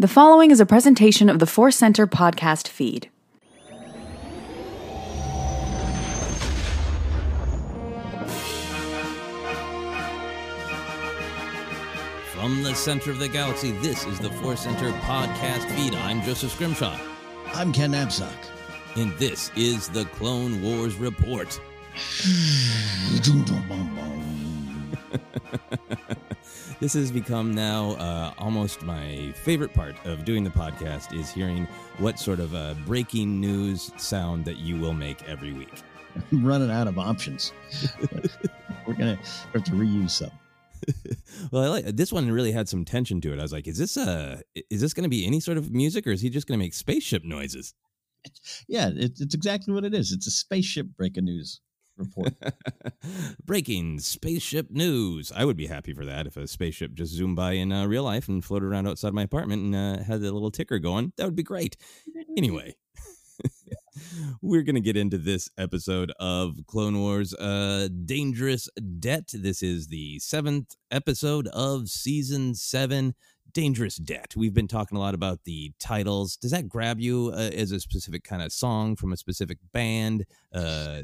The following is a presentation of the Force Center podcast feed. From the center of the galaxy, this is the Force Center podcast feed. I'm Joseph Scrimshaw. I'm Ken Napzok. And this is the Clone Wars Report. this has become now uh, almost my favorite part of doing the podcast is hearing what sort of a breaking news sound that you will make every week. I'm running out of options. We're gonna have to reuse some. well, I like, this one really had some tension to it. I was like, "Is this uh, is this going to be any sort of music, or is he just going to make spaceship noises?" Yeah, it, it's exactly what it is. It's a spaceship breaking news report. Breaking spaceship news. I would be happy for that if a spaceship just zoomed by in uh, real life and floated around outside my apartment and uh, had a little ticker going. That would be great. Anyway. We're going to get into this episode of Clone Wars uh, Dangerous Debt. This is the seventh episode of season seven. Dangerous Debt. We've been talking a lot about the titles. Does that grab you uh, as a specific kind of song from a specific band? Uh,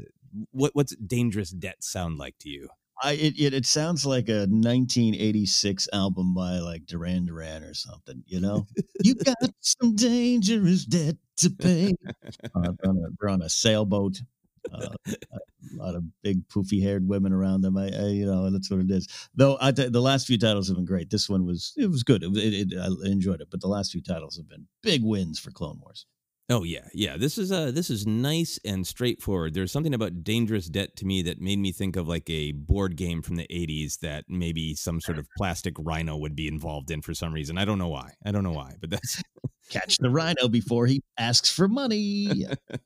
what what's Dangerous Debt sound like to you? I it, it, it sounds like a 1986 album by like Duran Duran or something. You know, you got some dangerous debt to pay. Uh, they're, on a, they're, on a, sailboat. Uh, a lot of big poofy haired women around them. I, I, you know, that's what it is. Though I the last few titles have been great. This one was it was good. It, it, I enjoyed it, but the last few titles have been big wins for Clone Wars. Oh yeah, yeah. This is uh this is nice and straightforward. There's something about Dangerous Debt to me that made me think of like a board game from the 80s that maybe some sort of plastic rhino would be involved in for some reason. I don't know why. I don't know why, but that's Catch the rhino before he asks for money.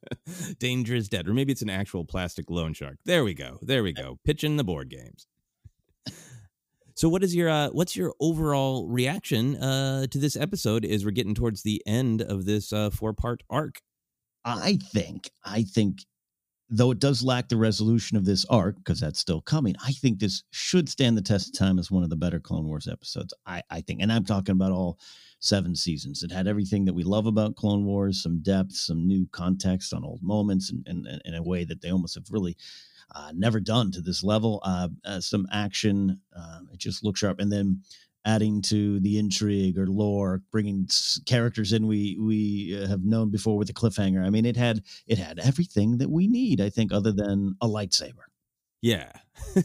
Dangerous Debt, or maybe it's an actual plastic loan shark. There we go. There we go. Pitching the board games. So what is your uh, what's your overall reaction uh, to this episode as we're getting towards the end of this uh, four part arc? I think, I think, though it does lack the resolution of this arc because that's still coming, I think this should stand the test of time as one of the better Clone Wars episodes. I, I think, and I'm talking about all seven seasons. It had everything that we love about Clone Wars, some depth, some new context on old moments, and, and, and in a way that they almost have really uh, never done to this level. Uh, uh, some action, uh, it just looks sharp, and then adding to the intrigue or lore, bringing characters in we we uh, have known before with the cliffhanger. I mean, it had it had everything that we need. I think, other than a lightsaber. Yeah,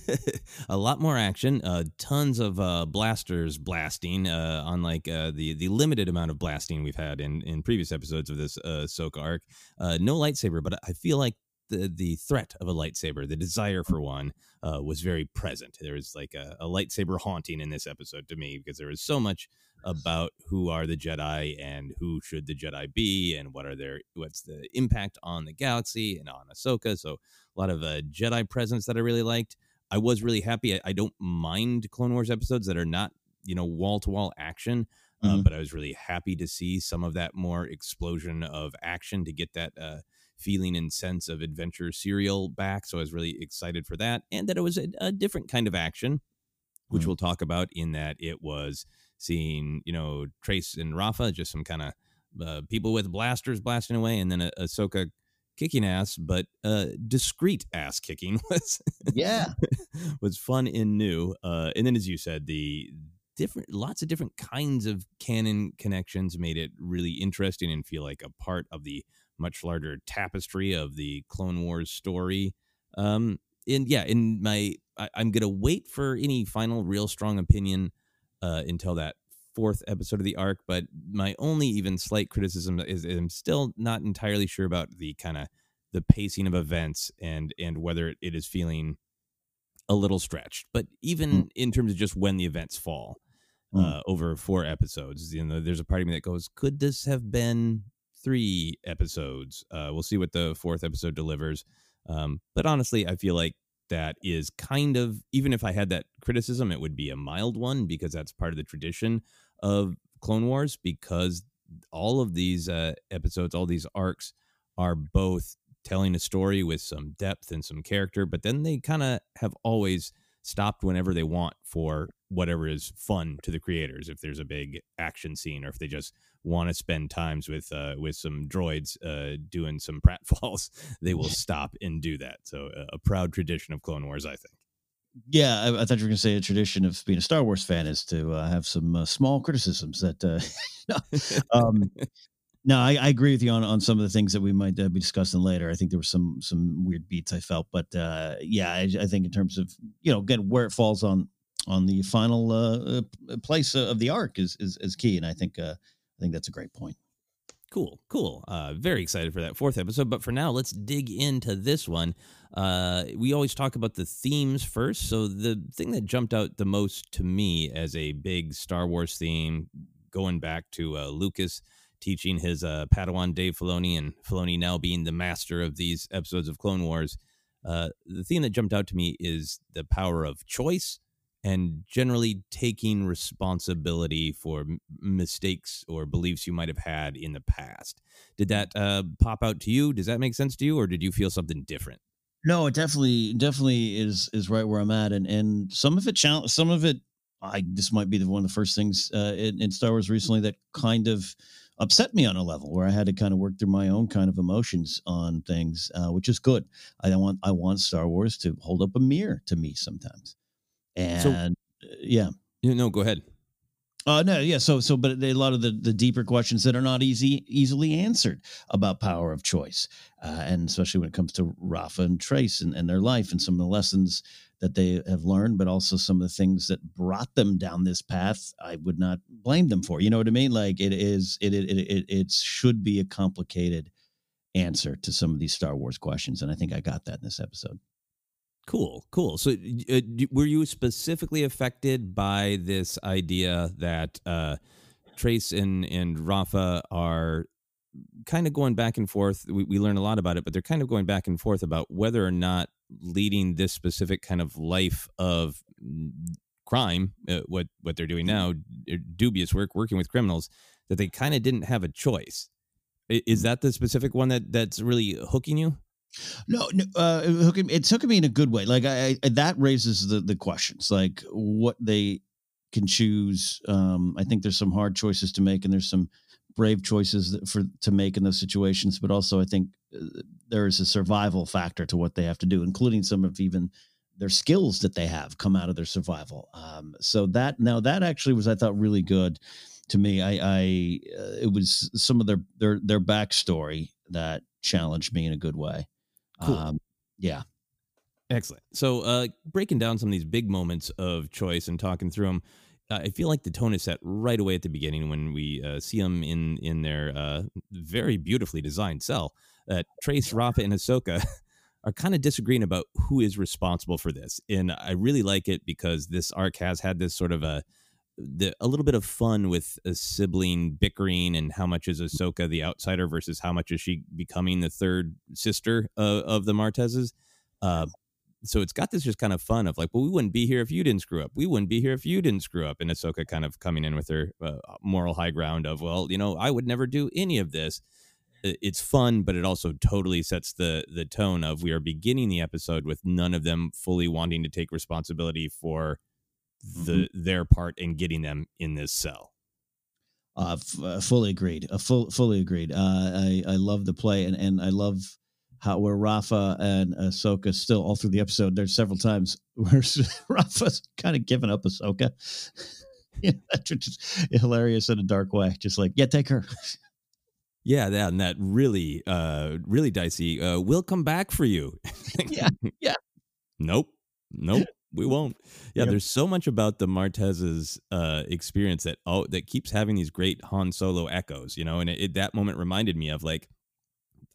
a lot more action. Uh, tons of uh, blasters blasting. Uh, unlike uh, the the limited amount of blasting we've had in in previous episodes of this uh, Ahsoka arc. Uh, no lightsaber, but I feel like the the threat of a lightsaber, the desire for one, uh, was very present. There was like a, a, lightsaber haunting in this episode to me because there was so much about who are the Jedi and who should the Jedi be and what are their what's the impact on the galaxy and on Ahsoka. So a lot of uh, Jedi presence that I really liked. I was really happy. I, I don't mind Clone Wars episodes that are not you know wall to wall action. Uh, mm-hmm. but I was really happy to see some of that more explosion of action to get that uh, feeling and sense of adventure serial back. So I was really excited for that. And that it was a, a different kind of action, which mm we'll talk about in that it was seeing, you know, Trace and Rafa, just some kind of uh, people with blasters blasting away, and then a Ahsoka kicking ass, but uh, discreet ass kicking was yeah was fun and new. Uh, and then, as you said, the different lots of different kinds of canon connections made it really interesting and feel like a part of the much larger tapestry of the Clone Wars story. Um, and yeah, in my, I, am gonna wait for any final real strong opinion uh, until that fourth episode of the arc. But my only even slight criticism is, I'm still not entirely sure about the kind of the pacing of events and and whether it is feeling a little stretched. But even mm. in terms of just when the events fall. Mm. Uh, over four episodes, you know, there's a part of me that goes, could this have been three episodes. Uh, we'll see what the fourth episode delivers. Um, but honestly, I feel like that is kind of, even if I had that criticism, it would be a mild one because that's part of the tradition of Clone Wars because all of these uh, episodes, all these arcs are both telling a story with some depth and some character, but then they kind of have always stopped whenever they want for whatever is fun to the creators. If there's a big action scene, or if they just want to spend times with uh, with some droids uh, doing some pratfalls, they will stop and do that. So uh, a proud tradition of Clone Wars, I think. Yeah, I, I thought you were going to say a tradition of being a Star Wars fan is to uh, have some uh, small criticisms that. Uh, um, no, I, I, agree with you on, on some of the things that we might be discussing later. I think there were some some weird beats I felt, but yeah, I, I think in terms of you know again where it falls on on the final uh, place of the arc is, is is key, and I think uh, I think that's a great point. Cool, cool. Uh, very excited for that fourth episode. But for now, let's dig into this one. Uh, we always talk about the themes first. So the thing that jumped out the most to me as a big Star Wars theme, going back to uh, Lucas teaching his uh, Padawan Dave Filoni, and Filoni now being the master of these episodes of Clone Wars. Uh, the theme that jumped out to me is the power of choice and generally taking responsibility for mistakes or beliefs you might have had in the past. Did that uh, pop out to you? Does that make sense to you, or did you feel something different? No, it definitely definitely is is right where I'm at, and and some of it challenge, some of it. I this might be the, one of the first things uh, in, in Star Wars recently that kind of upset me on a level where I had to kind of work through my own kind of emotions on things, uh, which is good. I want I want Star Wars to hold up a mirror to me sometimes. And so, uh, yeah. No, go ahead. Uh, no, yeah. So, so, but a lot of the, the deeper questions that are not easy, easily answered about power of choice, uh, and especially when it comes to Rafa and Trace and, and their life and some of the lessons that they have learned, but also some of the things that brought them down this path. I would not blame them for. You know what I mean? Like it is, it it it, it should be a complicated answer to some of these Star Wars questions, and I think I got that in this episode. Cool, cool. So, uh, were you specifically affected by this idea that uh, Trace and and Rafa are kind of going back and forth? We, we learn a lot about it, but they're kind of going back and forth about whether or not leading this specific kind of life of crime, uh, what what they're doing now, dubious work, working with criminals, that they kind of didn't have a choice. Is that the specific one that that's really hooking you? No, no uh, hooking, it's hooking me in a good way. Like I, I, that raises the the questions, like what they can choose. Um, I think there's some hard choices to make, and there's some brave choices for to make in those situations. But also, I think uh, there is a survival factor to what they have to do, including some of even their skills that they have come out of their survival. Um, so that now that actually was I thought really good to me. I, I uh, it was some of their their their backstory that challenged me in a good way. Cool. Um, yeah. Excellent. So, uh, breaking down some of these big moments of choice and talking through them, uh, I feel like the tone is set right away at the beginning when we uh, see them in in their uh, very beautifully designed cell. That Trace, Rafa, and Ahsoka are kind of disagreeing about who is responsible for this, and I really like it because this arc has had this sort of a the, a little bit of fun with a sibling bickering and how much is Ahsoka the outsider versus how much is she becoming the third sister of, of the Martezes. Uh, so it's got this just kind of fun of like, well, we wouldn't be here if you didn't screw up. We wouldn't be here if you didn't screw up. And Ahsoka kind of coming in with her uh, moral high ground of, well, you know, I would never do any of this. It's fun, but it also totally sets the the tone of we are beginning the episode with none of them fully wanting to take responsibility for the mm-hmm. their part in getting them in this cell. Uh, f- uh, fully agreed. Uh, full, fully agreed. Uh, I I love the play, and and I love how where Rafa and Ahsoka still all through the episode. There's several times where Rafa's kind of giving up Ahsoka. yeah, that's just hilarious in a dark way. Just like, yeah, take her. Yeah, that and that really, uh, really dicey. Uh, we'll come back for you. yeah, yeah. Nope, nope we won't. Yeah, yep. there's so much about the Martez's uh, experience that oh that keeps having these great Han Solo echoes, you know. And it, it, that moment reminded me of like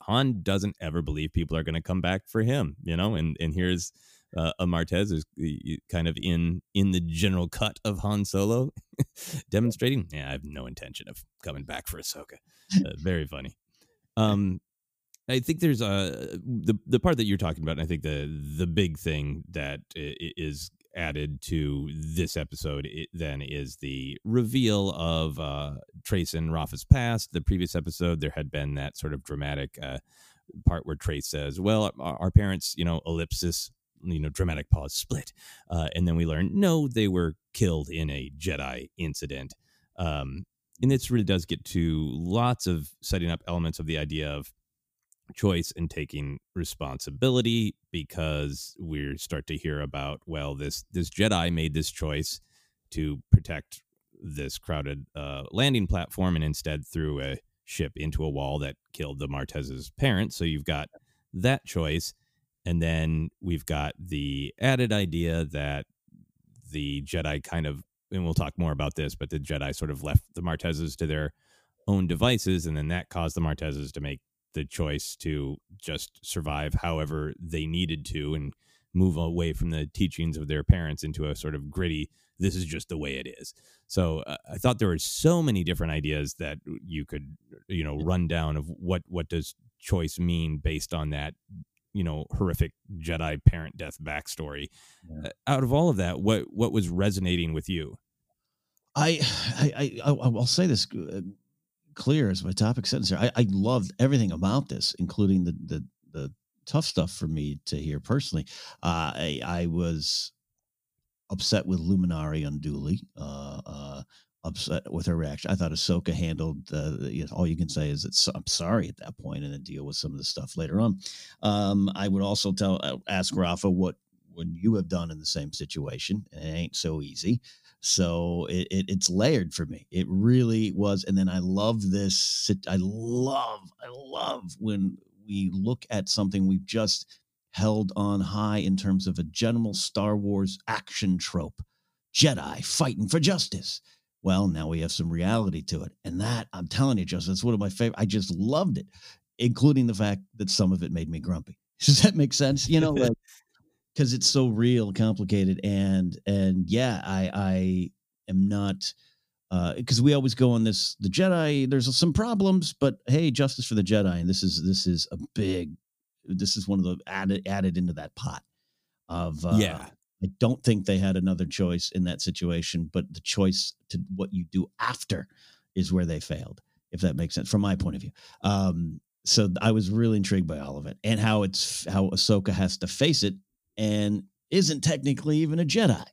Han doesn't ever believe people are going to come back for him, you know. And and here's uh, a Martez is kind of in in the general cut of Han Solo, demonstrating, yeah, I have no intention of coming back for Ahsoka. Uh, very funny. Um, I think there's a the the part that you're talking about. And I think the the big thing that is added to this episode then is the reveal of uh, Trace and Rafa's past. The previous episode, there had been that sort of dramatic uh, part where Trace says, "Well, our, our, parents, you know, ellipsis." You know, dramatic pause, split, uh, and then we learn no, they were killed in a Jedi incident. Um, and this really does get to lots of setting up elements of the idea of choice and taking responsibility because we start to hear about well this this jedi made this choice to protect this crowded uh, landing platform and instead threw a ship into a wall that killed the martez's parents. So you've got that choice. And then we've got the added idea that the jedi kind of and we'll talk more about this but the jedi sort of left the martezes to their own devices and then that caused the martezes to make the choice to just survive however they needed to and move away from the teachings of their parents into a sort of gritty this is just the way it is. So uh, i thought there were so many different ideas that you could you know run down of what what does choice mean based on that you know horrific jedi parent death backstory. Yeah. uh, out of all of that what what was resonating with you? I, I, I, I'll say this uh, clear as my topic sentence here. I, I loved everything about this, including the the the tough stuff for me to hear personally. Uh, I, I was upset with Luminara Unduli. Uh, uh, upset with her reaction. I thought Ahsoka handled. You know, all you can say is it's I'm sorry at that point, and then deal with some of the stuff later on. Um, I would also tell uh, ask Rafa what would you have done in the same situation. It ain't so easy. So it, it, it's layered for me. It really was. And then I love this. I love, I love when we look at something we've just held on high in terms of a general Star Wars action trope Jedi fighting for justice. Well, now we have some reality to it. And that, I'm telling you, Justin, it's one of my favorite. I just loved it. including the fact that some of it made me grumpy. Does that make sense? You know, like because it's so real, and complicated, and and yeah, I I am not because uh, we always go on this the Jedi. There's some problems, but hey, justice for the Jedi, and this is this is a big. This is one of the added added into that pot of uh, yeah. I don't think they had another choice in that situation, but the choice to what you do after is where they failed, if that makes sense from my point of view. Um, so I was really intrigued by all of it and how it's how Ahsoka has to face it and isn't technically even a Jedi.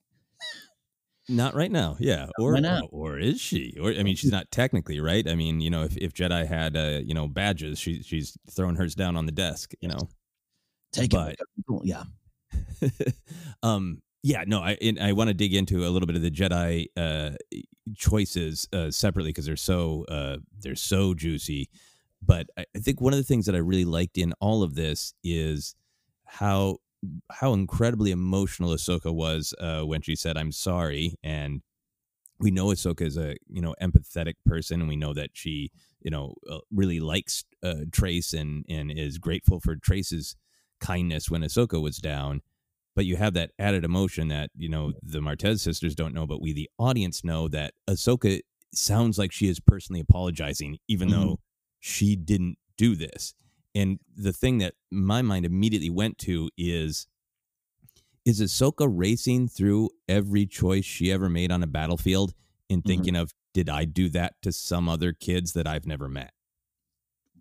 Not right now, yeah. Or or is she? Or I mean, she's not technically right. I mean, you know, if, if Jedi had uh, you know badges, she she's throwing hers down on the desk. You know, take but, it. Yeah. um. Yeah. No. I I want to dig into a little bit of the Jedi uh, choices uh, separately because they're so uh, they're so juicy. But I, I think one of the things that I really liked in all of this is how how incredibly emotional Ahsoka was uh, when she said, "I'm sorry," and we know Ahsoka is a you know empathetic person, and we know that she you know uh, really likes uh, Trace and and is grateful for Trace's kindness when Ahsoka was down. But you have that added emotion that you know the Martez sisters don't know, but we the audience know that Ahsoka sounds like she is personally apologizing, even mm-hmm. though she didn't do this. And the thing that my mind immediately went to is is Ahsoka racing through every choice she ever made on a battlefield and mm-hmm. thinking mm-hmm. of did I do that to some other kids that I've never met?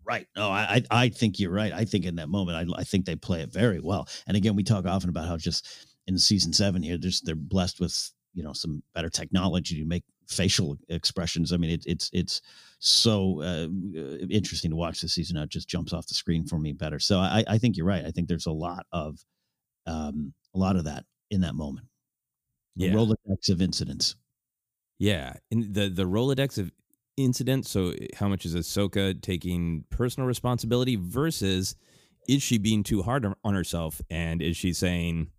Right. No, I I think you're right. I think in that moment, I, I think they play it very well. And again, we talk often about how just in season seven here, there's they're blessed with you know some better technology to make facial expressions. I mean, it, it's it's so uh, interesting to watch this season. Now it just jumps off the screen for me better. So I, I think you're right. I think there's a lot of um, a lot of that in that moment. Yeah, the Rolodex of incidents. Yeah, and the the Rolodex of incidents. So how much is Ahsoka taking personal responsibility versus is she being too hard on herself and is she saying,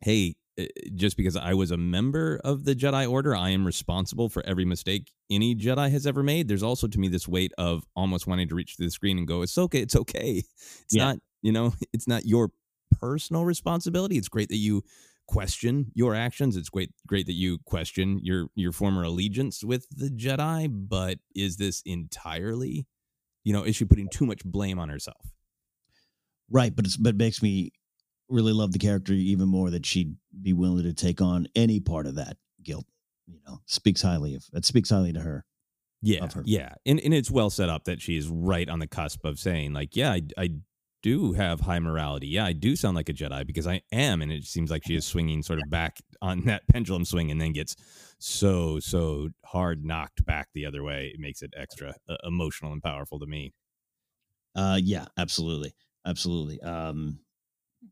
"Hey, Uh, just because I was a member of the Jedi Order, I am responsible for every mistake any Jedi has ever made. There's also to me this weight of almost wanting to reach to the screen and go, "It's okay, it's okay. It's yeah. not, you know, it's not your personal responsibility. It's great that you question your actions. It's great, great that you question your your former allegiance with the Jedi. But is this entirely, you know, is she putting too much blame on herself? Right, but it's but it makes me really love the character even more that she'd be willing to take on any part of that guilt. You know, speaks highly of that speaks highly to her. Yeah, her. yeah, and and it's well set up that she's right on the cusp of saying like, yeah, I, I do have high morality. Yeah, I do sound like a Jedi because I am, and it seems like she is swinging sort of back on that pendulum swing, and then gets so so hard knocked back the other way. It makes it extra uh, emotional and powerful to me. Uh, yeah, absolutely, absolutely. Um,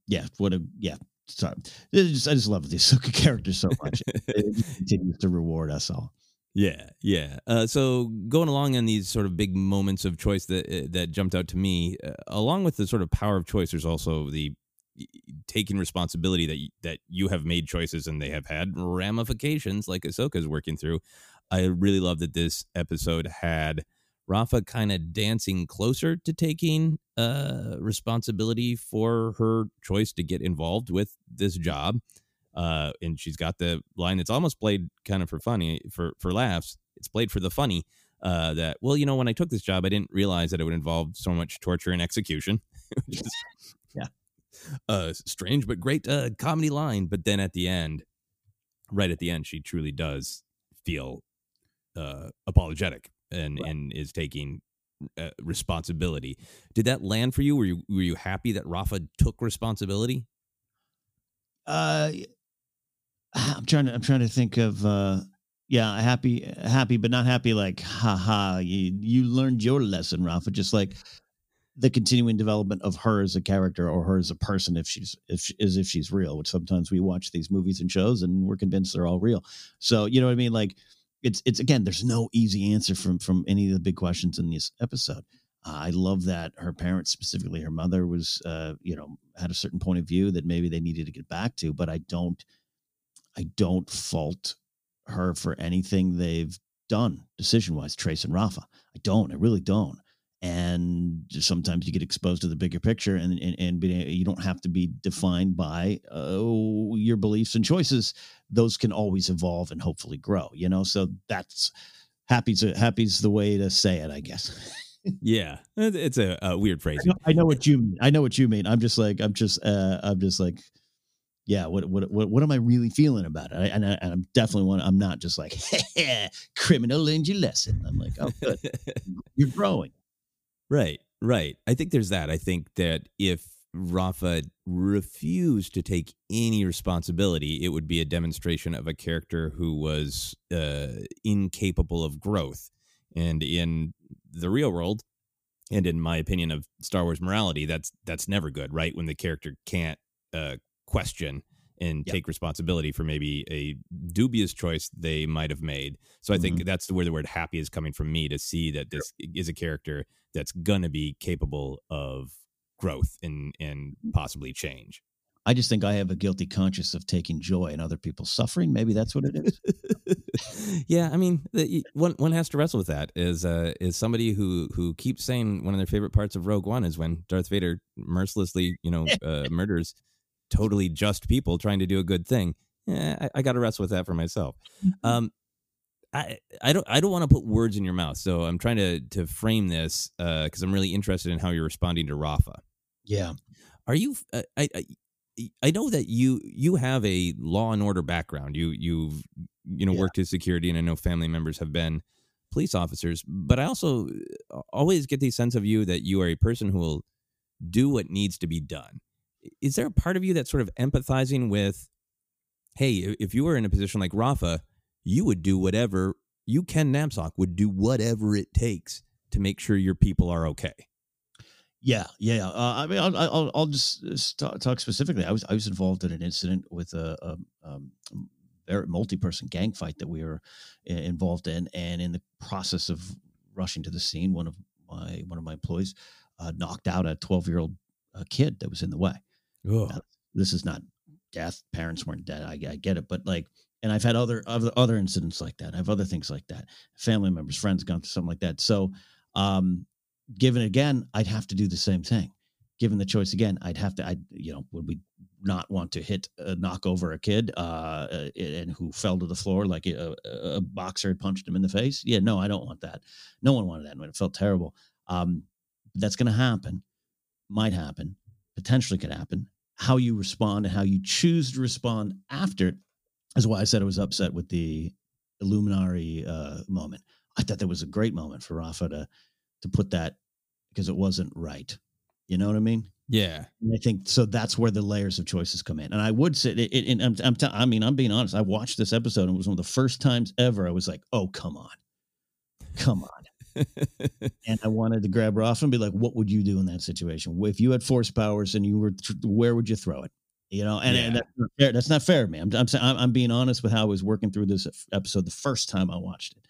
yeah, what a yeah. Sorry, just, I just love the Ahsoka character so much. it continues to reward us all. Yeah, yeah. Uh, so going along on these sort of big moments of choice that uh, that jumped out to me, uh, along with the sort of power of choice, there's also the taking responsibility that you, that you have made choices and they have had ramifications, like Ahsoka is working through. I really love that this episode had Rafa kind of dancing closer to taking uh, responsibility for her choice to get involved with this job. Uh, and she's got the line that's almost played kind of for funny, for, for laughs. It's played for the funny. Uh, that well, you know, when I took this job, I didn't realize that it would involve so much torture and execution. yeah, uh, strange but great uh, comedy line. But then at the end, right at the end, she truly does feel uh, apologetic and right. and is taking uh, responsibility. Did that land for you? Were you were you happy that Rafa took responsibility? Uh, I'm trying to I'm trying to think of uh, yeah, happy happy, but not happy. Like, haha, you you learned your lesson, Rafa. Just like the continuing development of her as a character or her as a person, if she's if she, as if she's real. Which sometimes we watch these movies and shows and we're convinced they're all real. So you know what I mean, like it's it's again there's no easy answer from from any of the big questions in this episode. I love that her parents specifically her mother was uh you know had a certain point of view that maybe they needed to get back to but i don't i don't fault her for anything they've done decision wise trace and rafa. I don't i really don't and sometimes you get exposed to the bigger picture and and, and you don't have to be defined by uh, your beliefs and choices those can always evolve and hopefully grow you know so that's happy's a, happy's the way to say it i guess yeah it's a, a weird phrase I know, I know, what you mean i know what you mean i'm just like i'm just uh i'm just like yeah, what what what what am I really feeling about it? I, and, I, and I'm definitely one. I'm not just like criminal learned your lesson. I'm like, oh, good, you're growing. Right, right. I think there's that. I think that if Rafa refused to take any responsibility, it would be a demonstration of a character who was uh, incapable of growth. And in the real world, and in my opinion of Star Wars morality, that's that's never good, right? When the character can't uh, question and yep. take responsibility for maybe a dubious choice they might have made. So I think mm-hmm. that's where the word happy is coming from me to see that this is a character that's gonna be capable of growth and and possibly change. I just think I have a guilty conscience of taking joy in other people's suffering. Maybe that's what it is. yeah, I mean, one one has to wrestle with that. Is uh, is somebody who who keeps saying one of their favorite parts of Rogue One is when Darth Vader mercilessly, you know, uh, murders totally just people trying to do a good thing. Yeah, I, I got to wrestle with that for myself. Mm-hmm. Um, I, I don't I don't want to put words in your mouth, so I'm trying to to frame this because uh, I'm really interested in how you're responding to Rafa. Yeah, are you? Uh, I, I I know that you you have a law and order background. You you've you know yeah. worked as security, and I know family members have been police officers. But I also uh, always get the sense of you that you are a person who will do what needs to be done is there a part of you that's sort of empathizing with, hey, if you were in a position like Rafa, you would do whatever you, Ken Napzok, would do whatever it takes to make sure your people are okay. Yeah, yeah. Uh, I mean, I'll, I'll, I'll just talk specifically. I was I was involved in an incident with a, a, very multi-person gang fight that we were involved in, and in the process of rushing to the scene, one of my one of my employees uh, knocked out a twelve year old uh, kid that was in the way. This is not death. Parents weren't dead. I, I, get it, but like, and I've had other other other incidents like that. I have other things like that. Family members, friends gone through something like that. So, um, given again, I'd have to do the same thing. Given the choice again, I'd have to. I you know would we not want to hit uh, knock over a kid uh, and who fell to the floor like a, a, boxer had punched him in the face? Yeah, no, I don't want that. No one wanted that it felt terrible. Um, that's going to happen. Might happen. Potentially could happen how you respond and how you choose to respond after is why I said I was upset with the Illuminati uh, moment. I thought that was a great moment for Rafa to to put that because it wasn't right. You know what I mean? Yeah. And I think so. That's where the layers of choices come in. And I would say, it, it, I'm, I'm t- i mean, I'm being honest. I watched this episode and it was one of the first times ever I was like, oh, come on. Come on and I wanted to grab her off and be like, "What would you do in that situation? If you had force powers and you were, where would you throw it?" You know, and, yeah. and that's not fair. That's not fair, man. I'm, I'm, I'm being honest with how I was working through this episode the first time I watched it.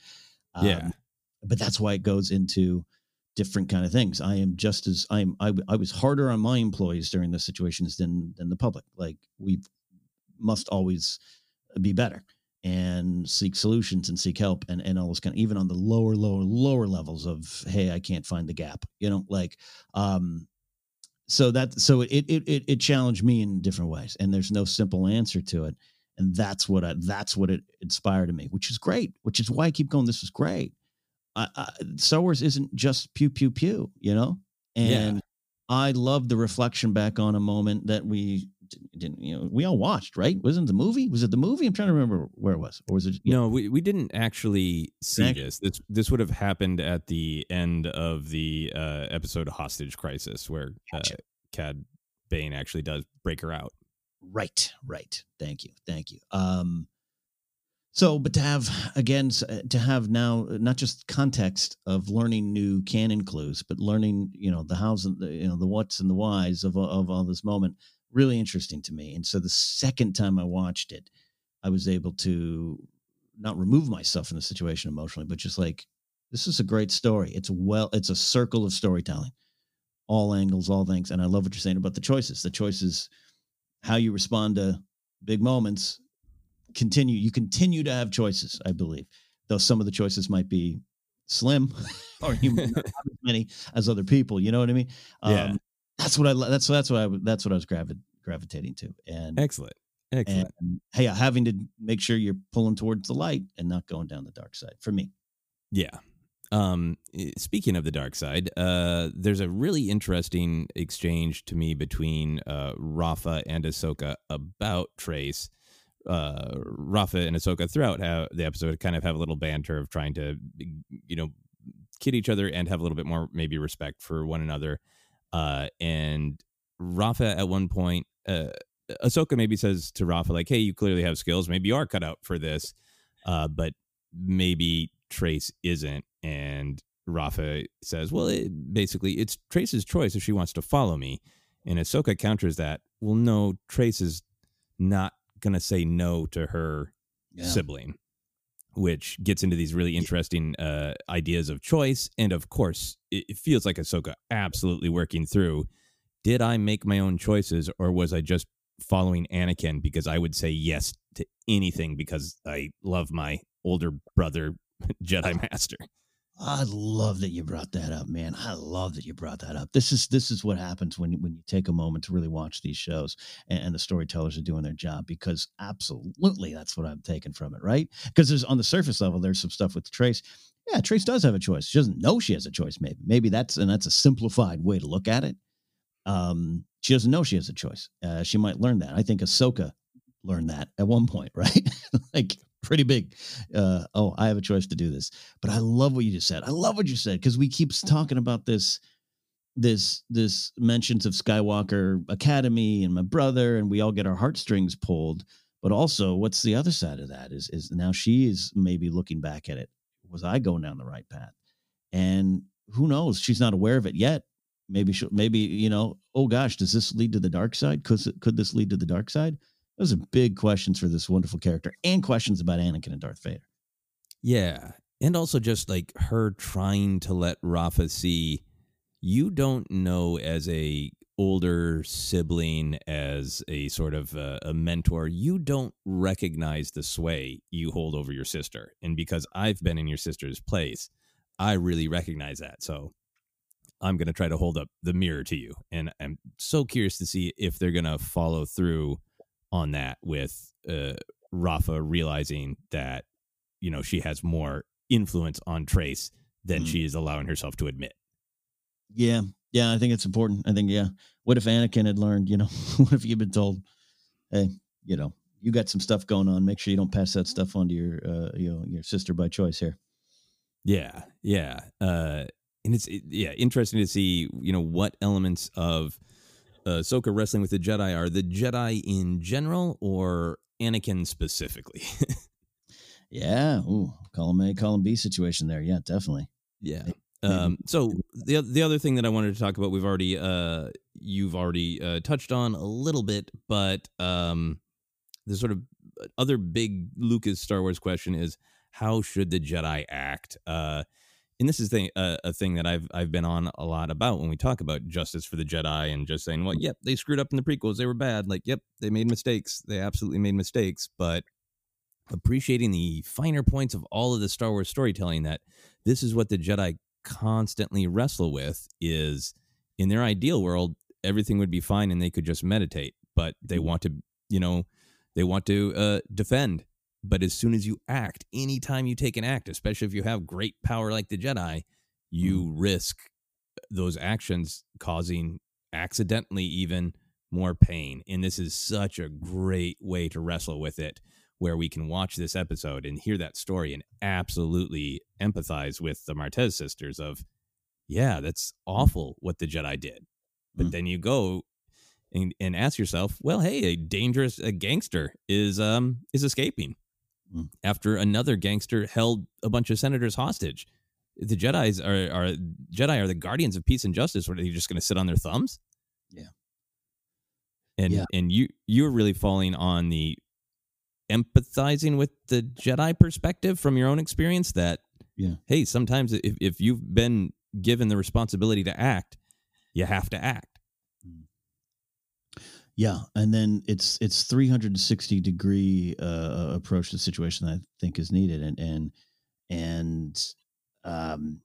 Um, yeah, but that's why it goes into different kind of things. I am just as I'm. I, I was harder on my employees during the situations than than the public. Like we must always be better and seek solutions and seek help and, and all this kind of even on the lower lower lower levels of hey i can't find the gap you know like um so that so it it it, it challenged me in different ways and there's no simple answer to it and that's what I, that's what it inspired in me which is great which is why i keep going this is great I, I, star wars isn't just pew pew pew you know and yeah. i love the reflection back on a moment that we didn't you know we all watched right? Wasn't the movie? Was it the movie? I'm trying to remember where it was or was it no we, we didn't actually see this. This this would have happened at the end of the uh episode hostage crisis where gotcha. uh, cad bane actually does break her out. Right right. Thank you thank you. Um so but to have again uh, to have now uh, not just context of learning new canon clues but learning you know the hows and the you know the what's and the whys of of all this moment really interesting to me. And so the second time I watched it, I was able to not remove myself from the situation emotionally, but just like, this is a great story. It's well, it's a circle of storytelling, all angles, all things. And I love what you're saying about the choices. The choices, how you respond to big moments, continue. You continue to have choices, I believe, though some of the choices might be slim, or you may not have as many as other people. You know what I mean? Yeah. Um, That's what I. That's that's what I. That's what I was gravi- gravitating to. And Excellent. Excellent. and hey, having to make sure you're pulling towards the light and not going down the dark side for me. Yeah. Um, eh, speaking of the dark side, uh, there's a really interesting exchange to me between uh, Rafa and Ahsoka about Trace. Uh, Rafa and Ahsoka throughout how the episode kind of have a little banter of trying to, you know, kid each other and have a little bit more maybe respect for one another. Uh, and Rafa at one point, uh, Ahsoka maybe says to Rafa like, "Hey, you clearly have skills. Maybe you are cut out for this." Uh, but maybe Trace isn't. And Rafa says, well, it, basically, it's Trace's choice if she wants to follow me. And Ahsoka counters that, well, no, Trace is not going to say no to her Yeah. sibling, which gets into these really interesting uh, ideas of choice. And of course, it, it feels like Ahsoka absolutely working through did I make my own choices or was I just following Anakin because I would say yes to anything because I love my older brother, Jedi Master. I love that you brought that up, man. I love that you brought that up. This is this is what happens when you- when you take a moment to really watch these shows and, and the storytellers are doing their job because absolutely that's what I'm taking from it, right? Because there's on the surface level there's some stuff with Trace. Yeah, Trace does have a choice. She doesn't know she has a choice. Maybe maybe that's and that's a simplified way to look at it. Um, she doesn't know she has a choice. Uh, she might learn that. I think Ahsoka learned that at one point, right? like pretty big. Uh, oh, I have a choice to do this. But I love what you just said. I love what you said because we keep talking about this, this, this mentions of Skywalker Academy and my brother, and we all get our heartstrings pulled. But also, what's the other side of that? Is is now she is maybe looking back at it. Was I going down the right path? And who knows? She's not aware of it yet. Maybe she maybe you know. Oh gosh, does this lead to the dark side? Could could this lead to the dark side? Those are big questions for this wonderful character, and questions about Anakin and Darth Vader. Yeah. And also just like her trying to let Rafa see you don't know as a older sibling as a sort of uh, a mentor you don't recognize the sway you hold over your sister and because i've been in your sister's place i really recognize that so i'm going to try to hold up the mirror to you and i'm so curious to see if they're going to follow through on that with uh, rafa realizing that you know she has more influence on trace than Mhm. she is allowing herself to admit Yeah, yeah, I think it's important. I think yeah. What if Anakin had learned? You know, what if you'd been told, hey, you know, you got some stuff going on. Make sure you don't pass that stuff on to your, uh, you know, your sister by choice here. Yeah, yeah, uh, and it's it- yeah interesting to see you know what elements of uh, Ahsoka wrestling with the Jedi are the Jedi in general or Anakin specifically. Yeah. Ooh, column A, column B situation there. Yeah, definitely. yeah. Um, so the the other thing that I wanted to talk about, we've already uh, you've already uh, touched on a little bit, but um, the sort of other big Lucas Star Wars question is how should the Jedi act? Uh, and this is thing, uh, a thing that I've I've been on a lot about when we talk about justice for the Jedi and just saying, well, yep, they screwed up in the prequels, they were bad. Like, yep, they made mistakes, they absolutely made mistakes, but appreciating the finer points of all of the Star Wars storytelling that this is what the Jedi constantly wrestle with is in their ideal world everything would be fine and they could just meditate but they want to you know they want to uh, defend but as soon as you act anytime you take an act especially if you have great power like the jedi you risk those actions causing accidentally even more pain and this is such a great way to wrestle with it where we can watch this episode and hear that story and absolutely empathize with the Martez sisters of, yeah, that's awful what the Jedi did. But Mm. then you go and, and ask yourself, well, hey, a dangerous a gangster is um is escaping Mm. after another gangster held a bunch of senators hostage. The Jedi's are are Jedi are the guardians of peace and justice. What are you just going to sit on their thumbs? Yeah. And Yeah. and you you're really falling on the empathizing with the Jedi perspective from your own experience that Yeah. hey, sometimes if, if you've been given the responsibility to act, you have to act. Yeah, and then it's it's 360 degree uh, approach to the situation that I think is needed, and and and um,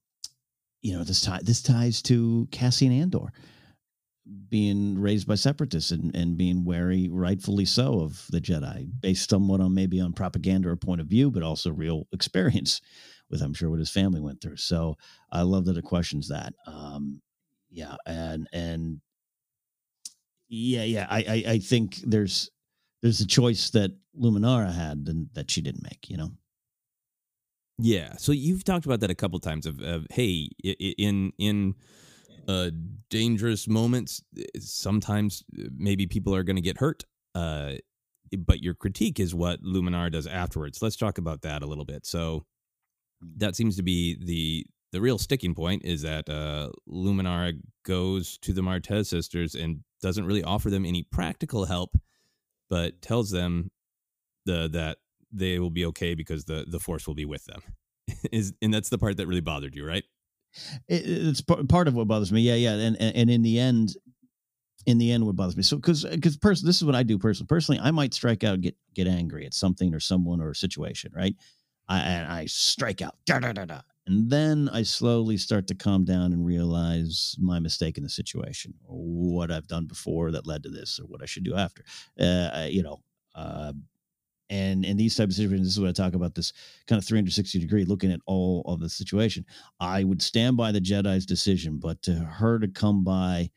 you know, this tie this ties to Cassian Andor being raised by separatists and, and being wary, rightfully so, of the Jedi, based somewhat on maybe on propaganda or point of view, but also real experience with, I'm sure, what his family went through. So I love that it questions that. Um, yeah, and and yeah, yeah, I, I I think there's there's a choice that Luminara had and that she didn't make. You know. Yeah. So you've talked about that a couple times of, of hey, in in uh, dangerous moments, eh, sometimes uh, maybe people are going to get hurt. Uh, but your critique is what Luminara does afterwards. Let's talk about that a little bit. So that seems to be the the real sticking point is that uh, Luminara goes to the Martez sisters and doesn't really offer them any practical help, but tells them the that they will be okay because the the force will be with them. is and that's the part that really bothered you, right? It, it's part of what bothers me. Yeah, yeah, and and in the end, in the end, what bothers me. So because because person, this is what I do personally. Personally, I might strike out, get get angry at something or someone or a situation, right? I and I strike out, da da da da, and then I slowly start to calm down and realize my mistake in the situation, or what I've done before that led to this, or what I should do after. Uh, you know, uh, and in these types of situations, this is what I talk about this kind of 360 degree looking at all of the situation. I would stand by the Jedi's decision, but to her to come by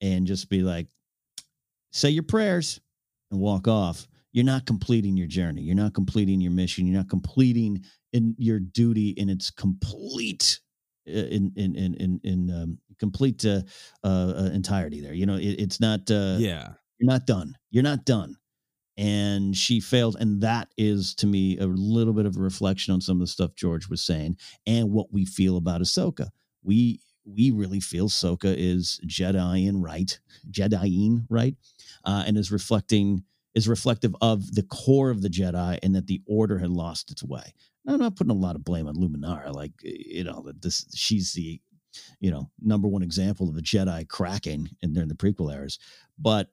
and just be like, say your prayers and walk off, you're not completing your journey. You're not completing your mission. You're not completing in your duty in its complete uh, in in in in, in um, complete uh, uh, entirety. There, you know, it, it's not. Uh, yeah, you're not done. You're not done and she failed. And that is to me a little bit of a reflection on some of the stuff George was saying and what we feel about Ahsoka. We we really feel Ahsoka is Jediing right, Jediing right, uh, and is reflecting is reflective of the core of the Jedi and that the Order had lost its way. Now, I'm not putting a lot of blame on Luminara, like you know that this she's the you know number one example of a Jedi cracking in during the prequel eras, but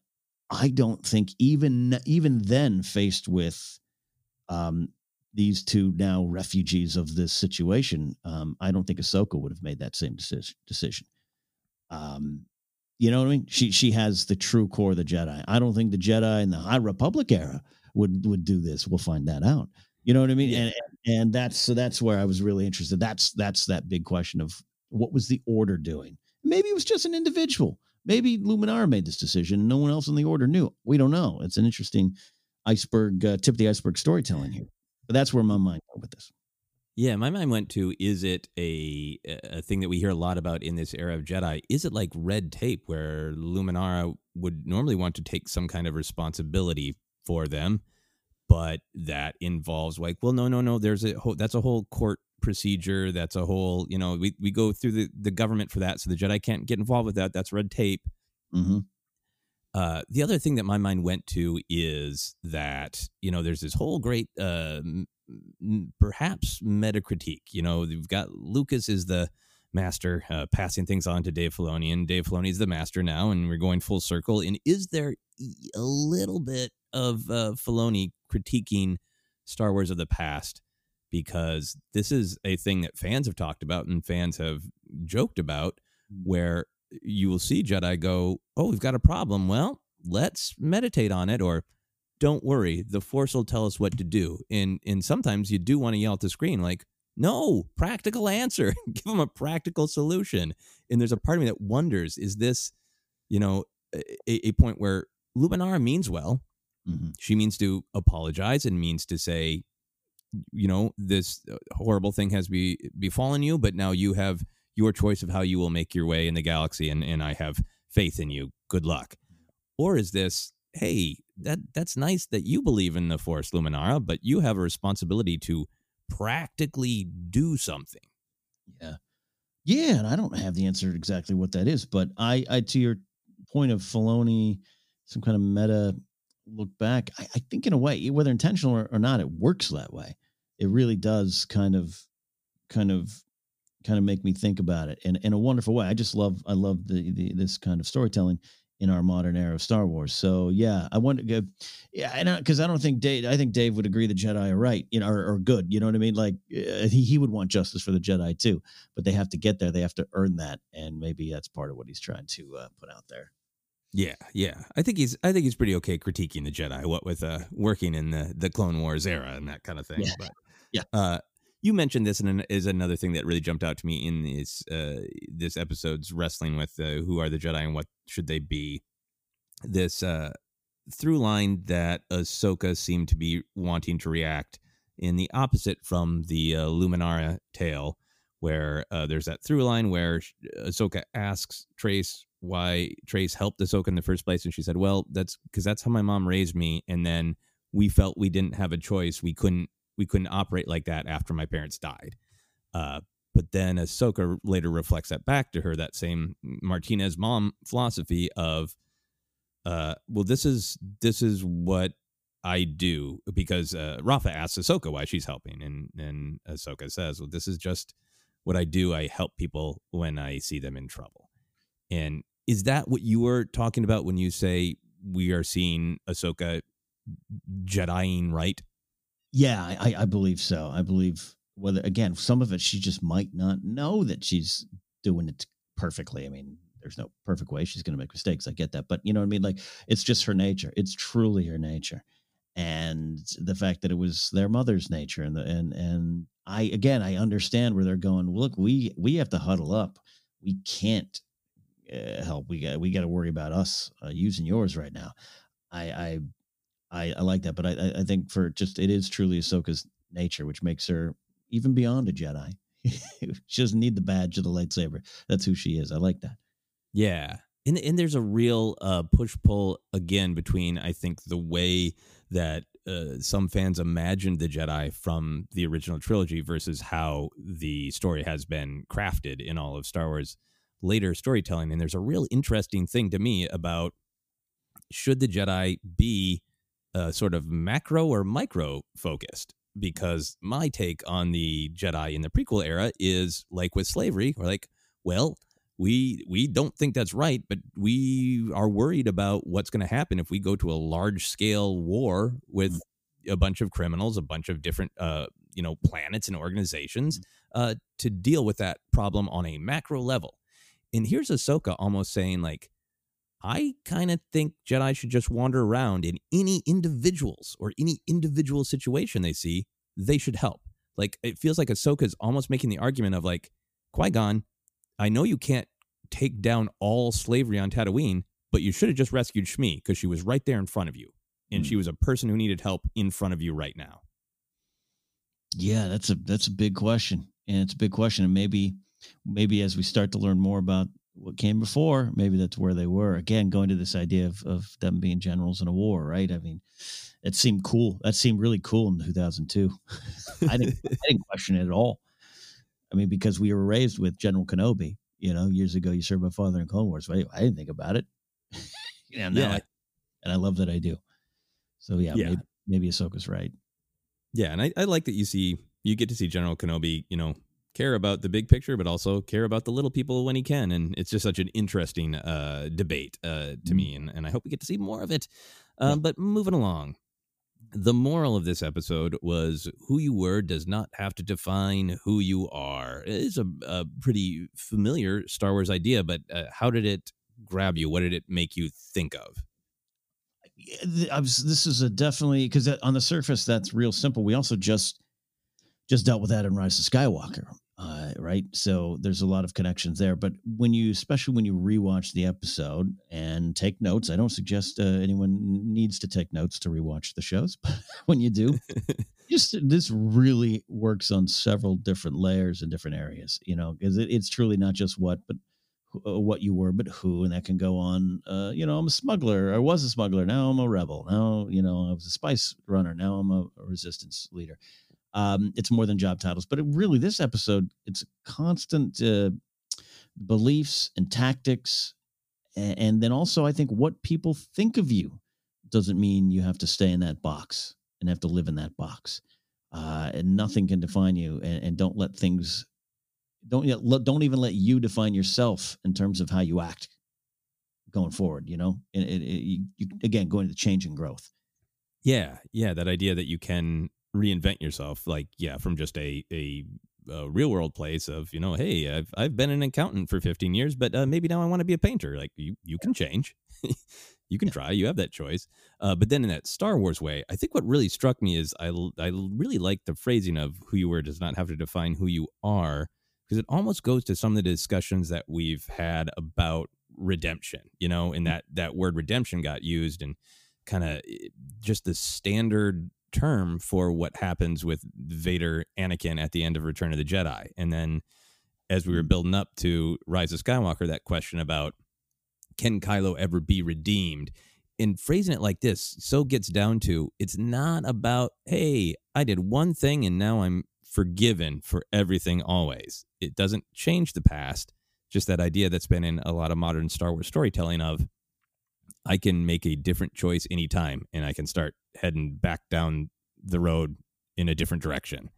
I don't think even even then, faced with um, these two now refugees of this situation, um, I don't think Ahsoka would have made that same decision. decision. Um, you know what I mean? She she has the true core of the Jedi. I don't think the Jedi in the High Republic era would would do this. We'll find that out. You know what I mean? And and that's so that's where I was really interested. That's that's that big question of what was the order doing? Maybe it was just an individual. Maybe Luminara made this decision and no one else in the order knew. We don't know. It's an interesting iceberg, uh, tip of the iceberg storytelling here. But that's where my mind went with this. Yeah, my mind went to is it a a thing that we hear a lot about in this era of Jedi? Is it like red tape where Luminara would normally want to take some kind of responsibility for them, but that involves like, well, no, no, no. There's a whole that's a whole court procedure. That's a whole, you know, we, we go through the, the government for that. So the Jedi can't get involved with that. That's red tape. Mm-hmm. Uh, the other thing that my mind went to is that, you know, there's this whole great, uh, perhaps meta critique. You know, you've got Lucas is the master uh, passing things on to Dave Filoni, and Dave Filoni is the master now, and we're going full circle. And is there a little bit of uh, Filoni critiquing Star Wars of the past? because this is a thing that fans have talked about and fans have joked about mm. where you will see Jedi go, Oh, we've got a problem. Well, let's meditate on it or don't worry, the force will tell us what to do. And and sometimes you do want to yell at the screen like, no, practical answer. Give them a practical solution. And there's a part of me that wonders, is this, you know, a, a point where Luminara means well. Mm-hmm. She means to apologize and means to say, you know this uh, horrible thing has be befallen you but now you have your choice of how you will make your way in the galaxy and and I have faith in you. Good luck. Or is this hey that that's nice that you believe in the force luminara but you have a responsibility to practically do something. Yeah. Yeah and i don't have the answer exactly what that is but i i to your point of Filoni, some kind of meta look back I, I think in a way whether intentional or, or not it works that way. It really does kind of kind of kind of make me think about it in, in a wonderful way. I just love I love the, the this kind of storytelling in our modern era of Star Wars. So yeah, I want to go. Yeah, and because I don't think Dave, I think Dave would agree the Jedi are right, you know, or, or good. You know what I mean? Like uh, he he would want justice for the Jedi too, but they have to get there. They have to earn that, and maybe that's part of what he's trying to uh, put out there. Yeah, yeah. I think he's I think he's pretty okay critiquing the Jedi, what with uh working in the the Clone Wars era and that kind of thing. Yeah. But Yeah. uh you mentioned this and is another thing that really jumped out to me in this uh this episode's wrestling with uh, who are the Jedi and what should they be. This uh through line that Ahsoka seemed to be wanting to react in the opposite from the uh, Luminara tale, where uh, there's that through line where Ahsoka asks Trace why Trace helped Ahsoka in the first place, and she said, "Well, that's because that's how my mom raised me, and then we felt we didn't have a choice. We couldn't we couldn't operate like that after my parents died." Uh, but then Ahsoka later reflects that back to her that same Martez mom philosophy of uh, well, this is this is what I do because uh, Rafa asks Ahsoka why she's helping, and and Ahsoka says, "Well, this is just what I do. I help people when I see them in trouble." And is that what you were talking about when you say we are seeing Ahsoka Jediing right? Yeah, I, I believe so. I believe whether again, some of it she just might not know that she's doing it perfectly. I mean, there's no perfect way she's going to make mistakes. I get that, but you know what I mean. Like it's just her nature. It's truly her nature, and the fact that it was their mother's nature, and the and and I again I understand where they're going. Look, we we have to huddle up. We can't uh, help. We got we got to worry about us uh, using yours right now. I I I, I like that, but I I- think for just it is truly Ahsoka's nature, which makes her even beyond a Jedi. she doesn't need the badge of the lightsaber. That's who she is. I like that. Yeah. And and there's a real uh, push pull again between I think the way that uh, some fans imagined the Jedi from the original trilogy versus how the story has been crafted in all of Star Wars later storytelling. And there's a real interesting thing to me about should the Jedi be uh, sort of macro or micro focused? Because my take on the Jedi in the prequel era is like with slavery, or like, well, we we don't think that's right, but we are worried about what's going to happen if we go to a large scale war with a bunch of criminals, a bunch of different uh, you know planets and organizations uh, to deal with that problem on a macro level. And here's Ahsoka almost saying like, I kind of think Jedi should just wander around in any individuals or any individual situation they see, they should help. Like it feels like Ahsoka's almost making the argument of like, Qui Gon, I know you can't take down all slavery on Tatooine, but you should have just rescued Shmi because she was right there in front of you, and hmm. she was a person who needed help in front of you right now. Yeah, that's a that's a big question, and it's a big question, and maybe maybe as we start to learn more about what came before, maybe that's where they were. Again, going to this idea of of them being generals in a war, right? I mean, it seemed cool. That seemed really cool in 2002. I didn't I didn't question it at all. I mean, because we were raised with General Kenobi. You know, years ago, you served my father in Clone Wars. I, I didn't think about it. you know, now Yeah. I, and I love that I do. So yeah, Yeah. maybe maybe Ahsoka's right. Yeah, and I, I like that you see you get to see General Kenobi, you know, care about the big picture, but also care about the little people when he can, and it's just such an interesting uh, debate uh, to me, and, and I hope we get to see more of it. Um, But moving along, the moral of this episode was who you were does not have to define who you are. It is a, a pretty familiar Star Wars idea, but uh, how did it grab you? What did it make you think of? I was, this is a definitely because on the surface that's real simple. We also just just dealt with that in Rise of Skywalker, uh, right? So there's a lot of connections there. But when you, especially when you rewatch the episode and take notes, I don't suggest uh, anyone needs to take notes to rewatch the shows, but when you do, just this really works on several different layers and different areas. You know, because it, it's truly not just what, but who- uh, what you were, but who, and that can go on. Uh, you know, I'm a smuggler. I was a smuggler. Now I'm a rebel. Now, you know, I was a spice runner. Now I'm a, a resistance leader. Um, it's more than job titles, but it really, this episode, it's constant uh, beliefs and tactics, and, and then also, I think what people think of you doesn't mean you have to stay in that box and have to live in that box. Uh, and nothing can define you, and, and don't let things don't don't even let you define yourself in terms of how you act going forward. You know, and it, it, you, again going to change and growth. Yeah, yeah, that idea that you can reinvent yourself, like yeah, from just a a, a real world place of you know, hey, I've I've been an accountant for 15 years, but uh, maybe now I want to be a painter. Like you you can change. you can try. You have that choice. Uh, but then in that Star Wars way, I think what really struck me is I I really like the phrasing of who you were does not have to define who you are because it almost goes to some of the discussions that we've had about redemption. You know, and that that word redemption got used and kind of eh, just the standard term for what happens with Vader Anakin at the end of Return of the Jedi. And then as we were mm-hmm. building up to Rise of Skywalker, that question about can Kylo ever be redeemed? In phrasing it like this, so gets down to it's not about, hey, I did one thing and now I'm forgiven for everything always. It doesn't change the past. Just that idea that's been in a lot of modern Star Wars storytelling of I can make a different choice anytime and I can start heading back down the road in a different direction.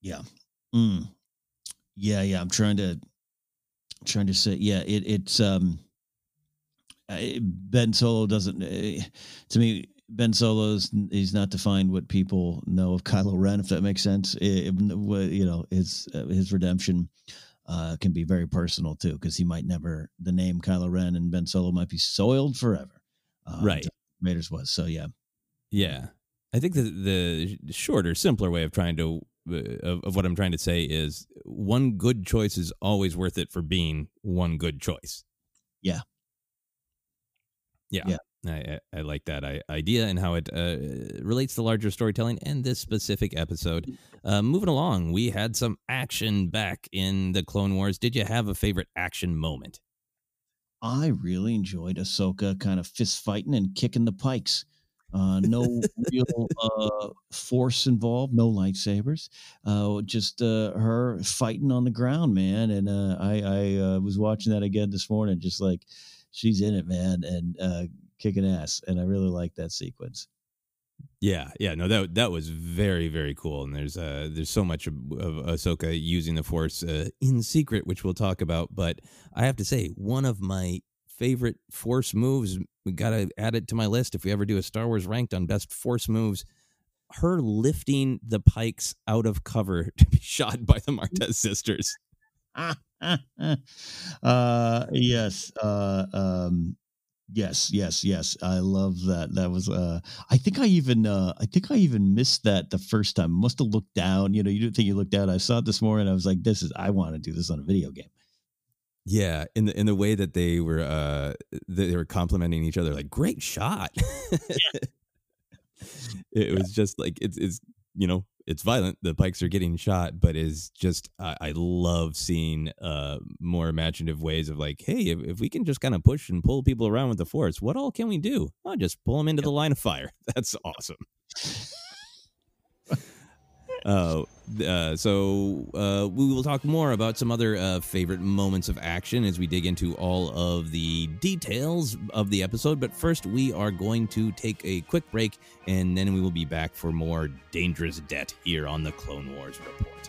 Yeah. Mm. Yeah, yeah. I'm trying to trying to say, yeah, it, it's um, Ben Solo doesn't. Uh, to me, Ben Solo's he's not defined what people know of Kylo Ren, if that makes sense. It, you know, his uh, his redemption uh, can be very personal too, because he might never the name Kylo Ren and Ben Solo might be soiled forever. Uh, right, Raiders was so yeah, yeah. I think the the shorter, simpler way of trying to uh, of, of what I'm trying to say is one good choice is always worth it for being one good choice. Yeah. Yeah. yeah. I, I like that idea and how it uh, relates to larger storytelling and this specific episode. Uh, moving along, we had some action back in the Clone Wars. Did you have a favorite action moment? I really enjoyed Ahsoka kind of fist fighting and kicking the pikes. Uh, no real uh, force involved, no lightsabers. Uh, just uh, her fighting on the ground, man. And uh, I, I uh, was watching that again this morning, just like she's in it, man, and kicking ass. And I really like that sequence. Yeah, yeah, no, that that was very very cool, and there's uh there's so much of, Ahsoka using the Force uh, in secret, which we'll talk about. But I have to say, one of my favorite Force moves. We got to add it to my list if we ever do a Star Wars ranked on best Force moves. Her lifting the pikes out of cover to be shot by the Martez sisters. uh, yes. Uh, um, yes, yes, yes. I love that. That was. Uh, I think I even. Uh, I think I even missed that the first time. Must have looked down. You know, you didn't think you looked down. I saw it this morning. I was like, "This is. I want to do this on a video game." Yeah, in the in the way that they were uh they were complimenting each other, like great shot. it was just like it's it's you know it's violent. The pikes are getting shot, but is just I, I, love seeing uh more imaginative ways of like, hey, if, if we can just kind of push and pull people around with the force, what all can we do? Oh, just pull them into yep. the line of fire. That's awesome. Uh, uh, so uh, we will talk more about some other uh, favorite moments of action as we dig into all of the details of the episode. But first, we are going to take a quick break, and then we will be back for more Dangerous Debt here on the Clone Wars Report.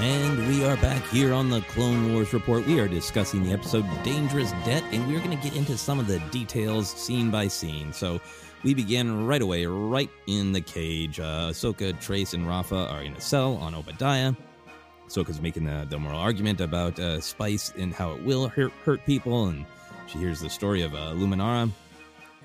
And we are back here on the Clone Wars Report. We are discussing the episode Dangerous Debt, and we're going to get into some of the details scene by scene. So we begin right away, right in the cage. Uh, Ahsoka, Trace, and Rafa are in a cell on Oba Diah. Ahsoka's making the, the moral argument about uh, spice and how it will hurt, hurt people, and she hears the story of uh, Luminara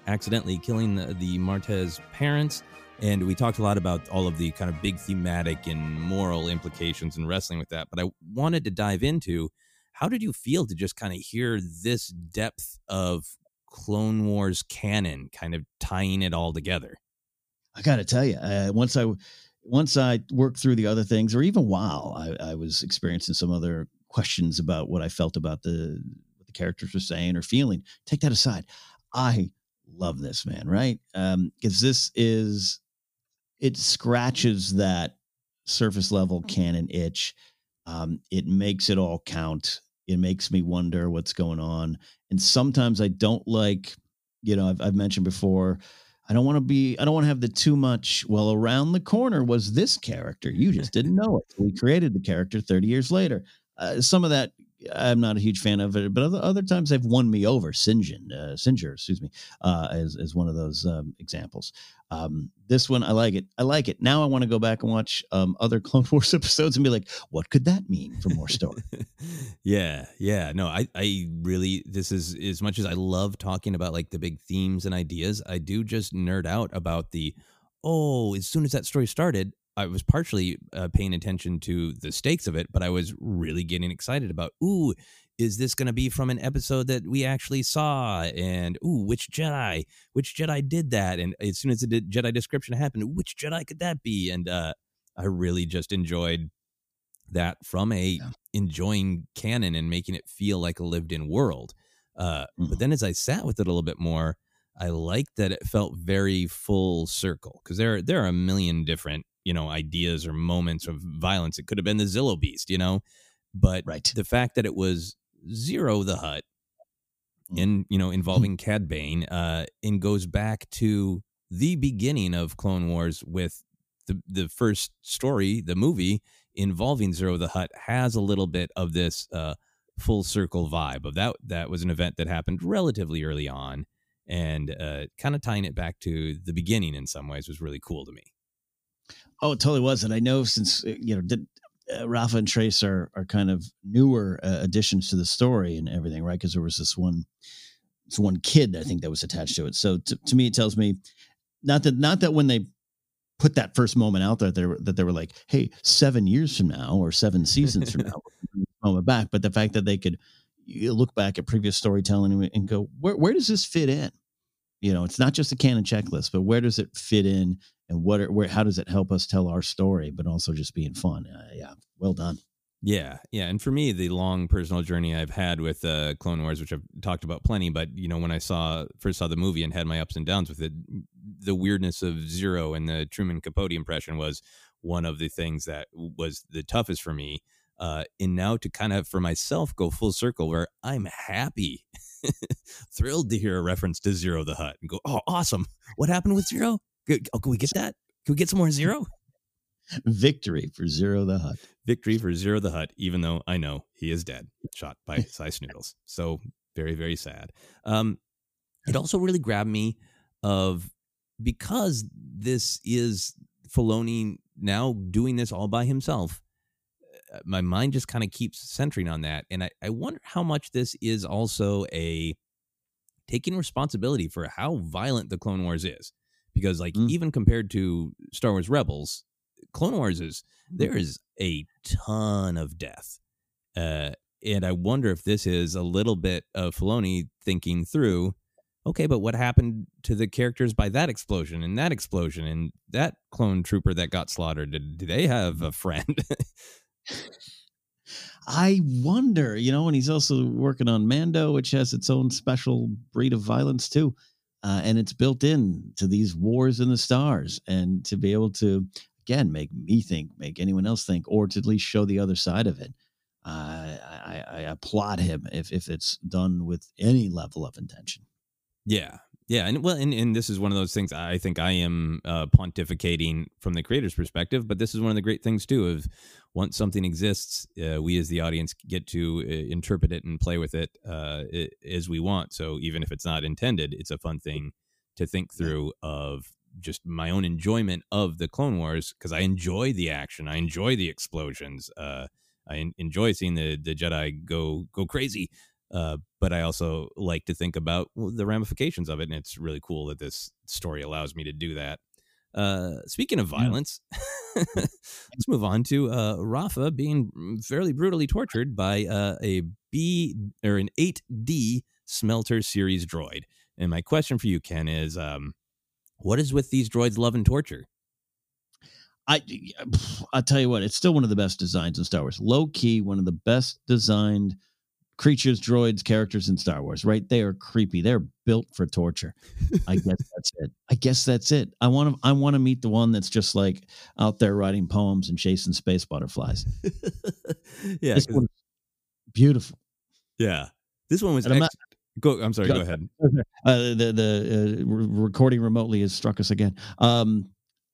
accidentally killing the, the Martez parents. And we talked a lot about all of the kind of big thematic and moral implications and wrestling with that. But I wanted to dive into how did you feel to just kind of hear this depth of Clone Wars canon, kind of tying it all together? I got to tell you, uh, once I once I worked through the other things, or even while I, I was experiencing some other questions about what I felt about the what the characters were saying or feeling, take that aside. I love this man, right? Because um, this is it scratches that surface level canon itch. Um, it makes it all count. It makes me wonder what's going on. And sometimes I don't like, you know, I've, I've mentioned before, I don't want to be, I don't want to have the too much. Well, around the corner was this character. You just didn't know it. We created the character 30 years later. Uh, some of that I'm not a huge fan of it, but other, other times they've won me over. Sinjin, uh, excuse me, uh, as as one of those um, examples. Um, this one, I like it. I like it. Now I want to go back and watch um, other Clone Wars episodes and be like, what could that mean for more story? yeah, yeah. No, I I really this is as much as I love talking about like the big themes and ideas. I do just nerd out about the oh, as soon as that story started, I was partially uh, paying attention to the stakes of it, but I was really getting excited about, ooh, is this going to be from an episode that we actually saw? And ooh, which Jedi? Which Jedi did that? And as soon as the Jedi description happened, which Jedi could that be? And uh, I really just enjoyed that from a yeah. enjoying canon and making it feel like a lived-in world. Uh, mm-hmm. But then as I sat with it a little bit more, I liked that it felt very full circle because there there are a million different you know ideas or moments of violence. It could have been the Zillo Beast, you know, but right. the fact that it was Ziro the Hutt mm. in you know involving Cad Bane, uh, and goes back to the beginning of Clone Wars with the the first story, the movie involving Ziro the Hutt has a little bit of this uh, full circle vibe of that. That was an event that happened relatively early on, and uh, kind of tying it back to the beginning in some ways was really cool to me. Oh, it totally was. And I know since, uh, you know, did, uh, Rafa and Trace are, are kind of newer uh, additions to the story and everything, right? Because there was this one, this one kid I think that was attached to it. So to, to me, it tells me not that not that when they put that first moment out there, they were, that they were like, hey, seven years from now or seven seasons from now, moment back, but the fact that they could look back at previous storytelling and go, where where does this fit in? You know, it's not just a canon checklist, but where does it fit in, and what are, where how does it help us tell our story, but also just being fun? Uh, yeah, well done. Yeah, yeah, and for me, the long personal journey I've had with uh, Clone Wars, which I've talked about plenty, but you know, when I saw first saw the movie and had my ups and downs with it, the weirdness of Ziro and the Truman Capote impression was one of the things that was the toughest for me. Uh, and now to kind of for myself go full circle where I'm happy, thrilled to hear a reference to Ziro the Hutt and go, oh, awesome! What happened with Ziro? Oh, can we get that? Can we get some more Ziro? Victory for Ziro the Hutt. Victory for Ziro the Hutt, even though I know he is dead, shot by Sy Snootles. So very, very sad. Um, it also really grabbed me of because this is Filoni now doing this all by himself. Uh, my mind just kind of keeps centering on that, and I, I wonder how much this is also a taking responsibility for how violent the Clone Wars is, because like mm. even compared to Star Wars Rebels, Clone Wars is there mm-hmm. a ton of death. Uh, and I wonder if this is a little bit of Filoni thinking through, okay, but what happened to the characters by that explosion and that explosion and that clone trooper that got slaughtered? Did, did they have a friend? I wonder, you know, and he's also working on Mando, which has its own special breed of violence too. Uh, and it's built in to these wars in the stars and to be able to again make me think, make anyone else think, or to at least show the other side of it. Uh, I, I applaud him if if it's done with any level of intention. Yeah, yeah, and well, and, and this is one of those things. I think I am uh, pontificating from the creator's perspective, but this is one of the great things too. Of once something exists, uh, we as the audience get to uh, interpret it and play with it uh, as we want. So even if it's not intended, it's a fun thing to think through. Of just my own enjoyment of the Clone Wars because I enjoy the action, I enjoy the explosions, uh, I enjoy seeing the the Jedi go go crazy. Uh, but I also like to think about the ramifications of it, and it's really cool that this story allows me to do that. Uh, speaking of violence, yeah. let's move on to uh, Rafa being fairly brutally tortured by uh, a B or an 8D smelter series droid. And my question for you, Ken, is um, what is with these droids love and torture? I I'll tell you what, it's still one of the best designs in Star Wars. Low key, one of the best designed creatures, droids, characters in Star Wars. Right? They are creepy. They're built for torture. I guess that's it. I guess that's it. I want to I want to meet the one that's just like out there writing poems and chasing space butterflies. yeah, this one, beautiful. Yeah, this one was. Ex- not, Go. I'm sorry. Go, go ahead. Uh, the the uh, recording remotely has struck us again. Um,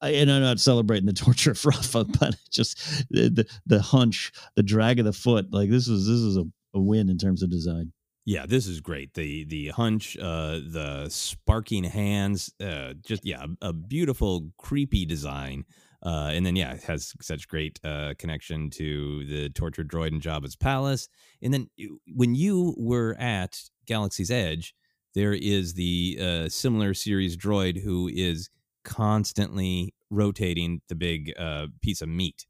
I, and I'm not celebrating the torture of Rafa, but just the, the, the hunch, the drag of the foot. Like this was this is a, a win in terms of design. Yeah, this is great. The the hunch, uh, the sparking hands, uh, just yeah, a, a beautiful, creepy design. Uh, and then yeah, it has such great uh, connection to the tortured droid in Jabba's palace. And then when you were at Galaxy's Edge, there is the uh, similar series droid who is constantly rotating the big uh, piece of meat.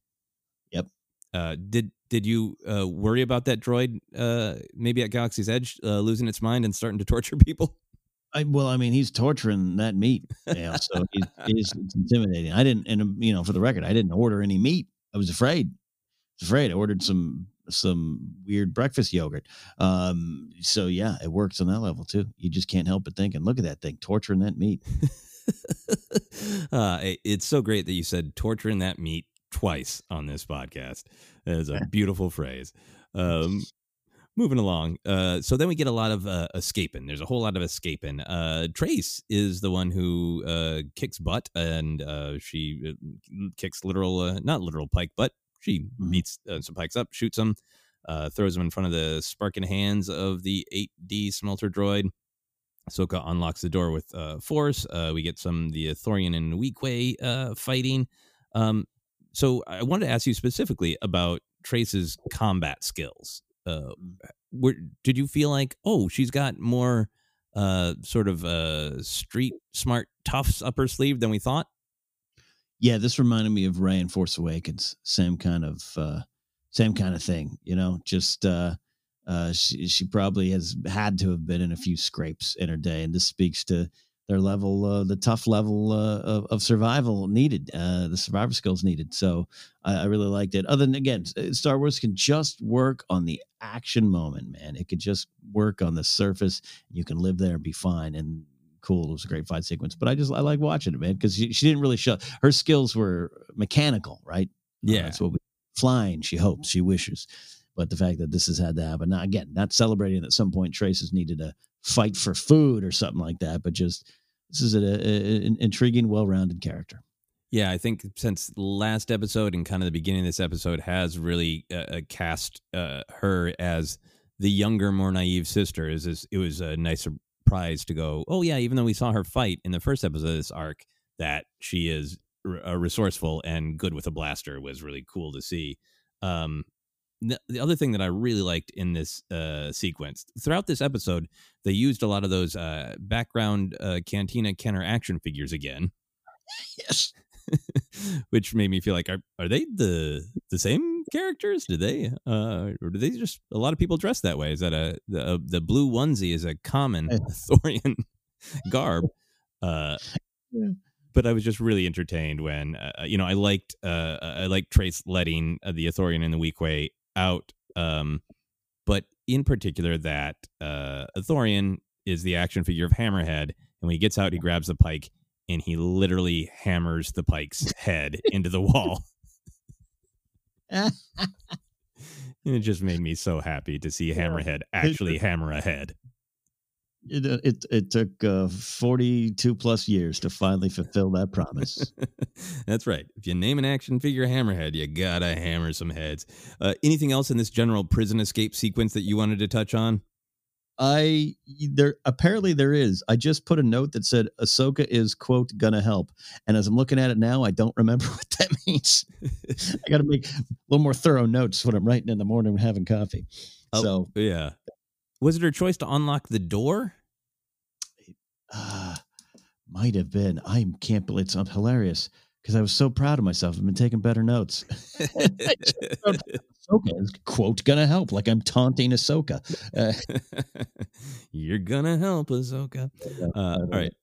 Yep. Uh, did did you uh, worry about that droid uh, maybe at Galaxy's Edge uh, losing its mind and starting to torture people? I, well, I mean, he's torturing that meat, yeah, so he's, he's intimidating. I didn't, and you know, for the record, I didn't order any meat. I was afraid. I was afraid. I ordered some some weird breakfast yogurt. Um, so yeah, it works on that level too. You just can't help but thinking, look at that thing torturing that meat. uh, it's so great that you said torturing that meat twice on this podcast. That is a beautiful phrase. Um, moving along. Uh, so then we get a lot of uh, escaping. There's a whole lot of escaping. Uh, Trace is the one who uh, kicks butt, and uh, she uh, kicks literal, uh, not literal pike, but she mm-hmm. beats uh, some pikes up, shoots them, uh, throws them in front of the sparking hands of the 8D smelter droid. Ahsoka unlocks the door with uh, force. Uh, we get some the Athorian and Weequay uh, fighting. Um, so I wanted to ask you specifically about Trace's combat skills. Uh, mm. were, did you feel like, oh, she's got more uh, sort of uh, street smart toughs up her sleeve than we thought? Yeah, this reminded me of Rey and Force Awakens. Same kind of uh, same kind of thing. You know, just uh, uh, she she probably has had to have been in a few scrapes in her day, and this speaks to their level, uh, the tough level uh, of, of survival needed, uh, the survivor skills needed. So I, I really liked it. Other than again, Star Wars can just work on the action moment, man. It could just work on the surface. You can live there and be fine. And cool. It was a great fight sequence. But I just I like watching it, man, because she, she didn't really show her skills were mechanical, right? Uh, Yeah. that's what we flying. She hopes, she wishes. But the fact that this has had to happen now, again, not celebrating that at some point Trace has needed to fight for food or something like that, but just this is a- a- an intriguing, well-rounded character. Yeah, I think since last episode and kind of the beginning of this episode has really uh, uh, cast uh, her as the younger, more naive sister. Is is it was a nice surprise to go. Oh yeah, even though we saw her fight in the first episode of this arc, that she is uh, resourceful and good with a blaster was really cool to see. Um, the, the other thing that I really liked in this uh, sequence throughout this episode, they used a lot of those uh, background uh, Cantina Kenner action figures again Yes. which made me feel like are are they the the same characters? Do they uh or do they just a lot of people dress that way? Is that a the uh, the blue onesie is a common Athorian garb? Uh Yeah. but I was just really entertained when uh, you know I liked uh I liked Trace letting uh, the Athorian and the Weequay out um but in particular that uh Athorian is the action figure of Hammerhead and when he gets out he grabs the pike and he literally hammers the pike's head into the wall. And it just made me so happy to see Hammerhead actually hammer a head. It, uh, it it took uh, 42 plus years to finally fulfill that promise. That's right. If you name an action figure Hammerhead, you gotta hammer some heads. Uh, anything else in this general prison escape sequence that you wanted to touch on? I there apparently there is. I just put a note that said Ahsoka is quote gonna help, and as I'm looking at it now, I don't remember what that means. I got to make a little more thorough notes when I'm writing in the morning having coffee. Oh, So yeah. Was it her choice to unlock the door? Uh, might have been. I can't believe it's hilarious because I was so proud of myself. I've been taking better notes. Ahsoka is quote gonna help, like I'm taunting Ahsoka. Uh, You're gonna help, Ahsoka. Uh, all right.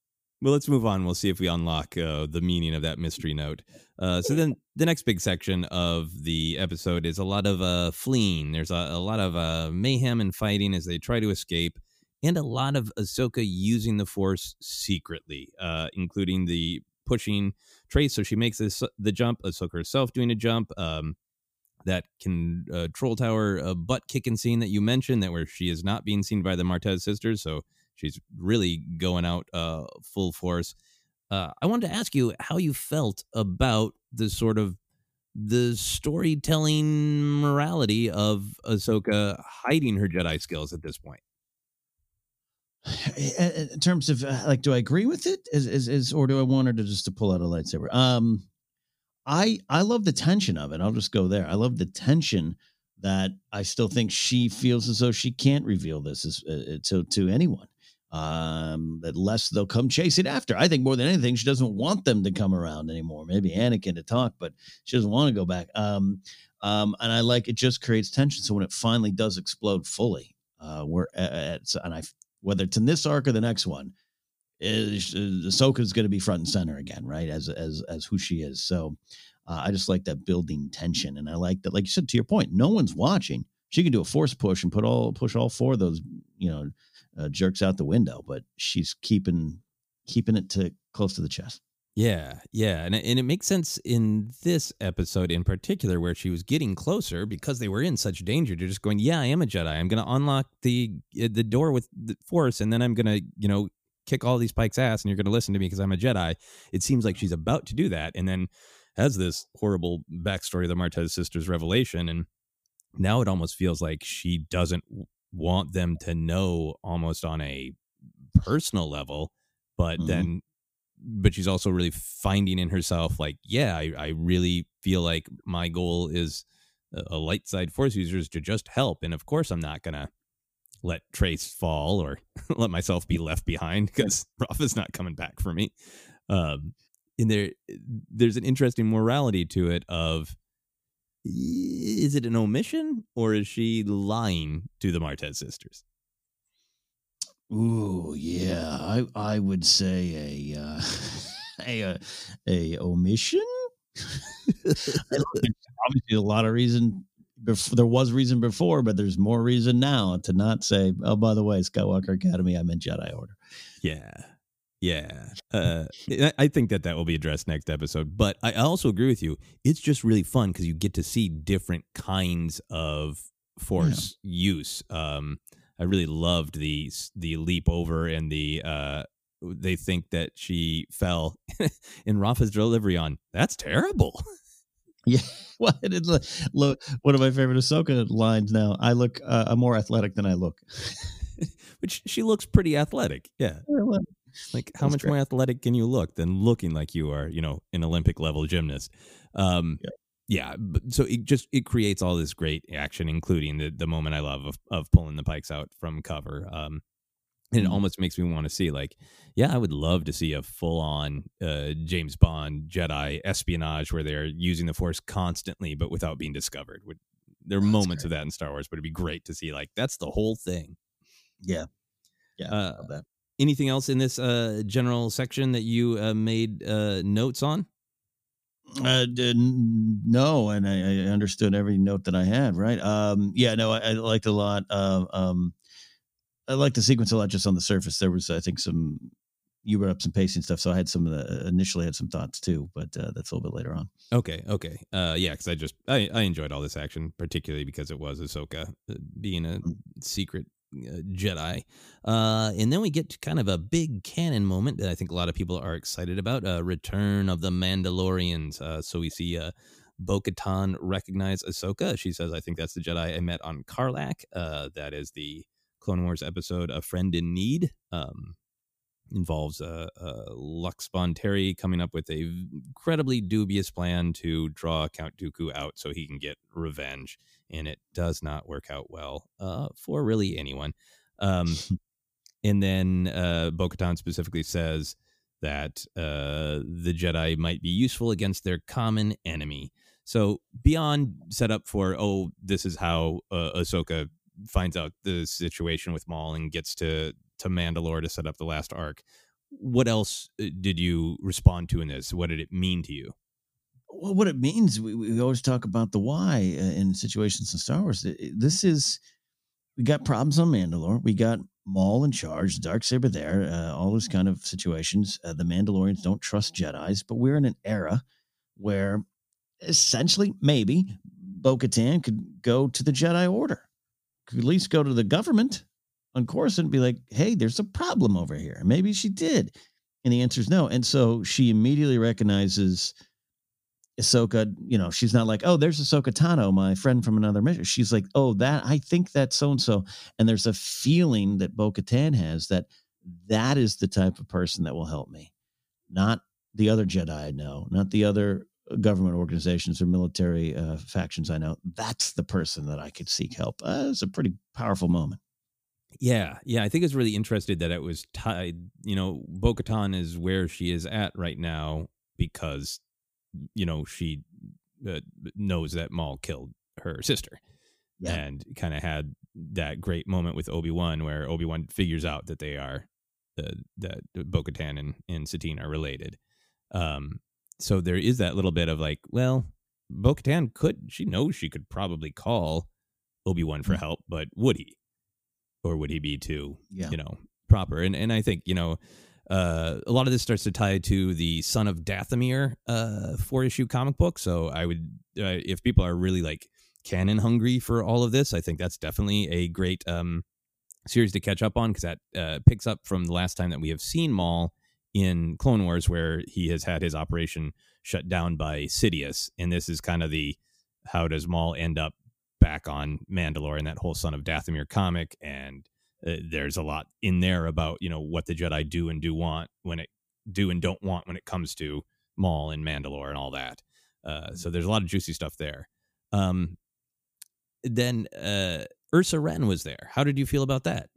Well, let's move on. We'll see if we unlock uh, the meaning of that mystery note. Uh, so then, the next big section of the episode is a lot of uh, fleeing. There's a, a lot of uh, mayhem and fighting as they try to escape, and a lot of Ahsoka using the Force secretly, uh, including the pushing Trace. So she makes this the jump. Ahsoka herself doing a jump. Um, that can uh, troll tower uh, butt kicking scene that you mentioned that where she is not being seen by the Martez sisters so she's really going out uh, full force uh, i wanted to ask you how you felt about the sort of the storytelling morality of ahsoka hiding her jedi skills at this point in terms of uh, like, do I agree with it? Is, is is or do I want her to just to pull out a lightsaber? Um, I I love the tension of it. I'll just go there. I love the tension that I still think she feels as though she can't reveal this as, uh, to to anyone. Um, that less they'll come chase it after. I think more than anything, she doesn't want them to come around anymore. Maybe Anakin to talk, but she doesn't want to go back. Um, um, and I like it just creates tension. So when it finally does explode fully, uh, where uh, it's, and I whether it's in this arc or the next one, is Ahsoka is going to be front and center again, right? As as as who she is. So uh, I just like that building tension, and I like that, like you said, to your point, no one's watching. She can do a force push and put all push all four of those, you know, uh, jerks out the window, but she's keeping keeping it to close to the chest. Yeah, yeah, and it, and it makes sense in this episode in particular where she was getting closer because they were in such danger. They're just going, "Yeah, I am a Jedi. I'm going to unlock the uh, the door with the Force, and then I'm going to, you know, kick all these Pikes' ass, and you're going to listen to me because I'm a Jedi." It seems like she's about to do that, and then has this horrible backstory of the Martez sisters' revelation, and now it almost feels like she doesn't want them to know, almost on a personal level, but Mhm. then but she's also really finding in herself like yeah i, I really feel like my goal is a, light side force user is to just help and of course i'm not gonna let trace fall or let myself be left behind because Rafa's not coming back for me um in there there's an interesting morality to it of is it an omission or is she lying to the Martez sisters? Ooh, yeah. I I would say a uh, a, a a omission. Obviously, a lot of reason. Before, there was reason before, but there's more reason now to not say. Oh, by the way, Skywalker Academy. I meant Jedi Order. Yeah, yeah. Uh, I think that that will be addressed next episode. But I also agree with you. It's just really fun because you get to see different kinds of force yeah. use. Um, I really loved the the leap over and the uh, they think that she fell in Rafa's delivery on that's terrible. Yeah, well, look, one of my favorite Ahsoka lines now. I look, uh, I'm more athletic than I look. Which she looks pretty athletic. Yeah. Like, how much great. more athletic can you look than looking like you are, you know, an Olympic level gymnast? Um, yeah yeah so it just it creates all this great action including the the moment i love of, of pulling the pikes out from cover um and it mm-hmm. almost makes me want to see like yeah i would love to see a full on uh james bond jedi espionage where they're using the force constantly but without being discovered there are moments great. of that in star wars but it'd be great to see like that's the whole thing yeah yeah uh, anything else in this uh general section that you uh, made uh notes on uh, no, and I, I, understood every note that I had. Right? Um, yeah, no, I, I liked a lot. Uh, um, I liked the sequence a lot. Just on the surface, there was, I think, some. You brought up some pacing stuff, so I had some of the initially had some thoughts too, but uh, that's a little bit later on. Okay, okay, uh, yeah, because I just I, I enjoyed all this action, particularly because it was Ahsoka uh, being a mm. secret uh, Jedi. Uh, and then we get to kind of a big canon moment that I think a lot of people are excited about uh, Return of the Mandalorians. Uh, so we see uh, Bo Katan recognize Ahsoka. She says, I think that's the Jedi I met on Carlac. Uh, that is the Clone Wars episode, A Friend in Need. Um, involves uh, uh, Lux Bonteri coming up with a incredibly dubious plan to draw Count Dooku out so he can get revenge, and it does not work out well uh, for really anyone. Um, and then uh, Bo-Katan specifically says that uh, the Jedi might be useful against their common enemy. So beyond set up for oh, this is how uh, Ahsoka finds out the situation with Maul and gets to to Mandalore to set up the last arc. What else uh, did you respond to in this? What did it mean to you? Well, what it means, we, we always talk about the why uh, in situations in Star Wars. This is, we got problems on Mandalore. We got Maul in charge, Dark Saber there, uh, all those kind of situations. Uh, the Mandalorians don't trust Jedi's, but we're in an era where essentially, maybe Bo Katan could go to the Jedi Order, could at least go to the government on Coruscant be like, hey, there's a problem over here. Maybe she did. And the answer is no. And so she immediately recognizes Ahsoka, you know, she's not like, oh, there's Ahsoka Tano, my friend from another mission. She's like, oh, that, I think that's so and so. And there's a feeling that Bo Katan has that that is the type of person that will help me, not the other Jedi I know, not the other government organizations or military uh, factions I know. That's the person that I could seek help. Uh, it's a pretty powerful moment. Yeah, yeah. I think it's really interesting that it was tied. You know, Bo is where she is at right now because, you know, she uh, knows that Maul killed her sister. Yeah. And kind of had that great moment with Obi Wan where Obi Wan figures out that they are, uh, that Bo Katan and, and Satine are related. Um, so there is that little bit of like, well, Bo could, she knows she could probably call Obi Wan for mm-hmm. help, but would he? Or would he be too yeah. you know proper? And and i think you know uh, a lot of this starts to tie to the son of dathomir uh, four issue comic book. So i would uh, if people are really like canon hungry for all of this i think that's definitely a great um, series to catch up on because that uh, picks up from the last time that we have seen maul in clone wars where he has had his operation shut down by sidious. And this is kind of the how does maul end up back on Mandalore and that whole Son of Dathomir comic, and uh, there's a lot in there about you know what the Jedi do and do want when it do and don't want when it comes to Maul and Mandalore and all that. Uh, so there's a lot of juicy stuff there. Um, then uh, Ursa Wren was there. How did you feel about that?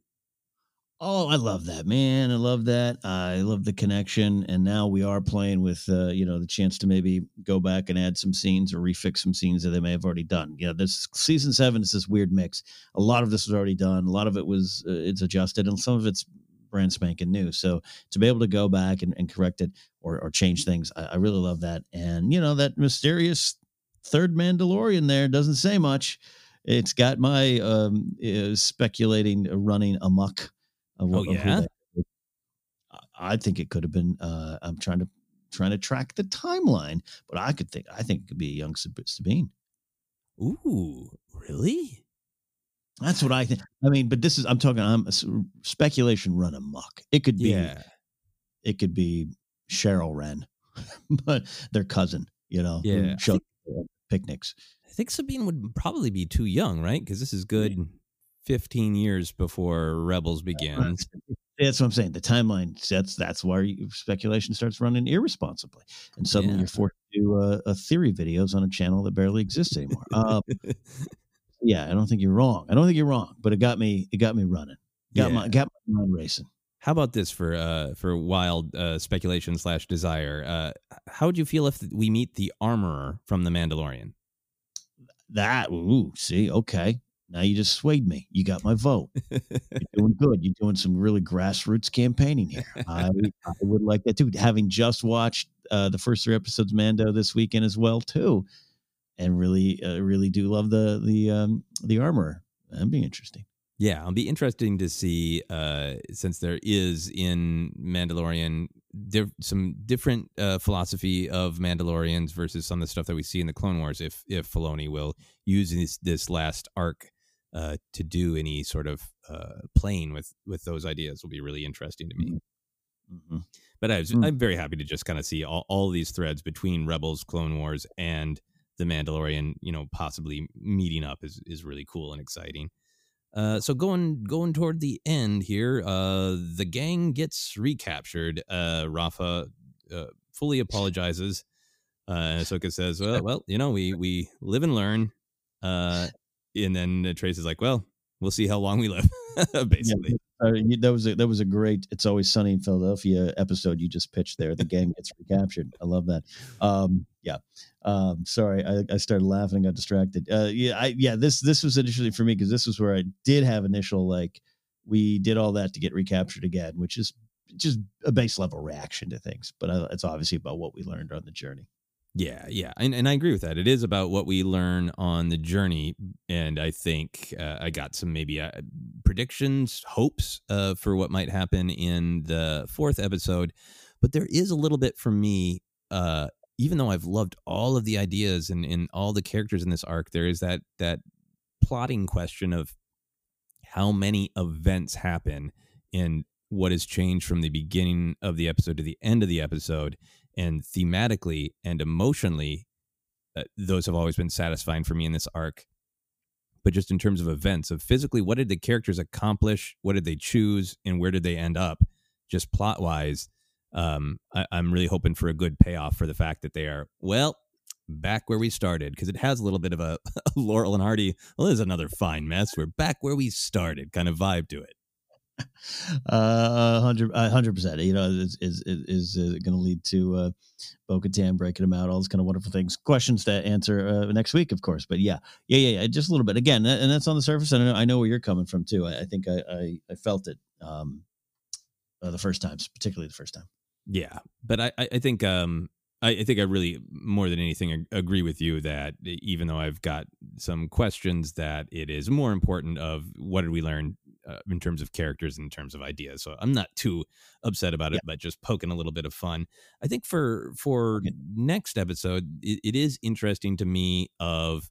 Oh, I love that, man. I love that. I love the connection. And now we are playing with, uh, you know, the chance to maybe go back and add some scenes or refix some scenes that they may have already done. You know, this season seven is this weird mix. A lot of this was already done. A lot of it was, uh, it's adjusted and some of it's brand spanking new. So to be able to go back and, and correct it or, or change things, I, I really love that. And, you know, that mysterious third Mandalorian there doesn't say much. It's got my um, uh, speculating running amok of, Oh, of yeah? I think it could have been. Uh, I'm trying to trying to track the timeline, but I could think. I think it could be a young Sabine. Ooh, really? That's what I think. I mean, but this is. I'm talking. I'm speculation run amok. It could be. Yeah. It could be Cheryl Wren, but their cousin. You know. Yeah. I showed picnics. I think Sabine would probably be too young, right? Because this is good 15 years before Rebels begins. That's what I'm saying. The timeline. sets. that's why you, speculation starts running irresponsibly, and suddenly Yeah. you're forced to do uh, a theory videos on a channel that barely exists anymore. Uh, yeah, I don't think you're wrong. I don't think you're wrong, but it got me. It got me running. Got my got my mind racing. How about this for uh for wild uh speculation slash desire? Uh how would you feel if we meet the armorer from the Mandalorian? That ooh, see, okay. Now you just swayed me. You got my vote. You're doing good. You're doing some really grassroots campaigning here. I, I would like that too. Having just watched uh, the first three episodes of Mando this weekend as well too, and really, uh, really do love the the um, the armor. That'd be interesting. Yeah, it'll be interesting to see uh since there is in Mandalorian diff- some different uh, philosophy of Mandalorians versus some of the stuff that we see in the Clone Wars. If if Filoni will use this this last arc uh, to do any sort of uh, playing with with those ideas will be really interesting to me. Mhm. But I was, Mm. I'm very happy to just kind of see all, all these threads between Rebels, Clone Wars, and the Mandalorian. You know, possibly meeting up is is really cool and exciting. Uh, so going going toward the end here, uh, the gang gets recaptured. Uh, Rafa uh, fully apologizes. Uh, and Ahsoka says, "Well, well, you know, we we live and learn." Uh, and then Trace is like, "Well, we'll see how long we live." Basically, Uh, you, that was a, that was a great. It's always sunny in Philadelphia episode you just pitched there. The gang gets recaptured. I love that. Um, yeah. Um, sorry, I, I started laughing and got distracted. Uh, yeah, I yeah this this was interesting for me because this was where I did have initial like we did all that to get recaptured again, which is just a base level reaction to things. But uh, it's obviously about what we learned on the journey. Yeah, yeah, and and I agree with that. It is about what we learn on the journey, and I think uh, I got some maybe uh, predictions, hopes uh, for what might happen in the fourth episode. But there is a little bit for me, uh, even though I've loved all of the ideas and, and all the characters in this arc, there is that that plotting question of how many events happen and what has changed from the beginning of the episode to the end of the episode and thematically and emotionally uh, those have always been satisfying for me in this arc. But just in terms of events of physically what did the characters accomplish? What did they choose? And where did they end up? Just plot wise um, I, i'm really hoping for a good payoff for the fact that they are well back where we started because it has a little bit of a, laurel and hardy well there's another fine mess. We're back where we started kind of vibe to it Uh, hundred, percent. You know, is is is, is going to lead to uh, Bo-Katan breaking them out, all those kind of wonderful things. Questions to answer uh, next week, of course. But yeah, yeah, yeah, yeah, just a little bit. Again, and that's on the surface. And I know, I know where you're coming from too. I, I think I, I I felt it um, uh, the first times, particularly the first time. Yeah, but I, I think um I, think I really more than anything agree with you that even though I've got some questions, that it is more important of what did we learn uh, in terms of characters, and in terms of ideas. So I'm not too upset about it, but just poking a little bit of fun. I think for for next episode, it, it is interesting to me of.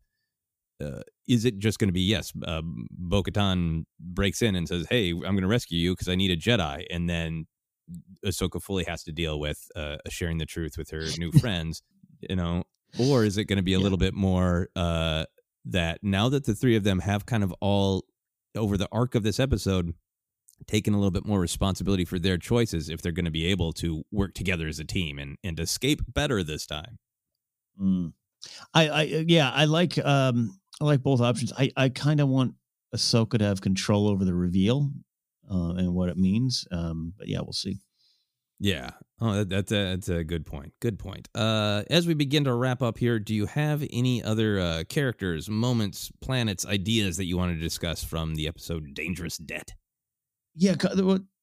Uh, is it just going to be yes? Uh, Bo-Katan breaks in and says, "Hey, I'm going to rescue you because I need a Jedi," and then Ahsoka fully has to deal with uh, sharing the truth with her new friends, you know, or is it going to be a little bit more uh, that now that the three of them have kind of all over the arc of this episode taking a little bit more responsibility for their choices if they're going to be able to work together as a team and and escape better this time. Mm. I, I, yeah, I like, um, I like both options. I, I kind of want Ahsoka to have control over the reveal. uh, and what it means. Um, but yeah, we'll see. Yeah. Oh, that, that's a that's a good point. Good point. Uh, as we begin to wrap up here, do you have any other uh, characters, moments, planets, ideas that you want to discuss from the episode "Dangerous Debt"? Yeah,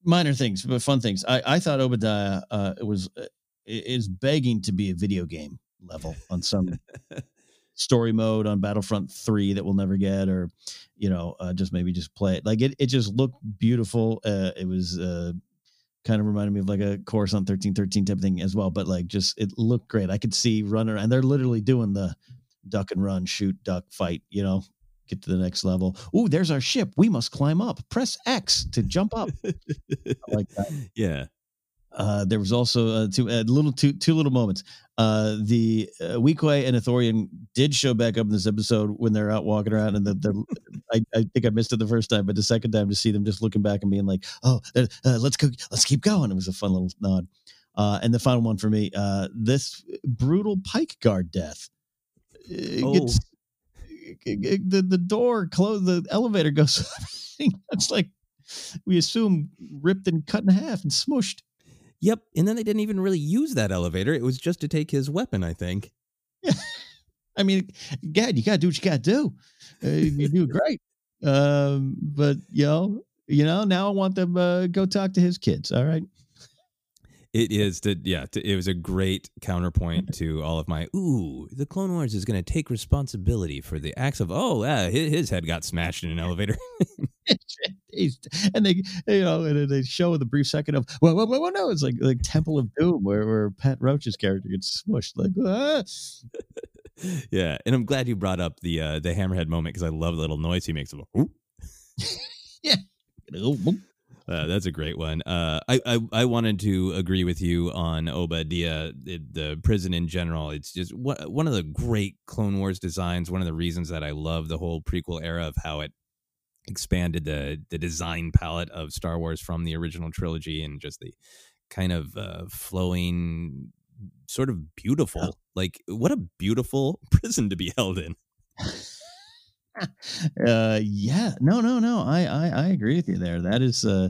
minor things, but fun things. I, I thought Oba Diah uh, it was uh, is begging to be a video game level on some story mode on Battlefront Three that we'll never get, or you know, uh, just maybe just play it. Like it, it just looked beautiful. Uh, it was uh, kind of reminded me of like a Coruscant thirteen thirteen type of thing as well. But like, just it looked great. I could see runner, and they're literally doing the duck and run, shoot, duck, fight. You know, get to the next level. Ooh, there's our ship. We must climb up. Press X to jump up. like that. Yeah. Uh, there was also uh, two uh, little two two little moments. Uh, the uh, Weequay and Ithorian did show back up in this episode when they're out walking around, and the, the I, I think I missed it the first time, but the second time to see them just looking back and being like, "Oh, uh, let's go, let's keep going." It was a fun little nod. Uh, and the final one for me, uh, this brutal pike guard death. Oh. Gets, the the door closed, the elevator goes. it's like we assume ripped and cut in half and smushed. Yep. And then they didn't even really use that elevator. It was just to take his weapon, I think. Yeah. I mean, Gad, you got to do what you got to do. Uh, you do great. Um, but, you know, you know, now I want them uh, go talk to his kids. All right. It is to yeah. To, it was a great counterpoint to all of my ooh. The Clone Wars is going to take responsibility for the acts of oh yeah. His, his head got smashed in an elevator. and they you know and they show the brief second of well, well, well no it's like like Temple of Doom where where Pat Roach's character gets smushed like ah. yeah. And I'm glad you brought up the uh the hammerhead moment because I love the little noise he makes. Of, yeah. Uh, that's a great one. Uh, I, I, I wanted to agree with you on Oba Diah, the, the prison in general. It's just what, one of the great Clone Wars designs. One of the reasons that I love the whole prequel era of how it expanded the the design palette of Star Wars from the original trilogy and just the kind of uh, flowing, sort of beautiful. Like what a beautiful prison to be held in. uh, yeah, no, no, no. I, I, I agree with you there. That is uh,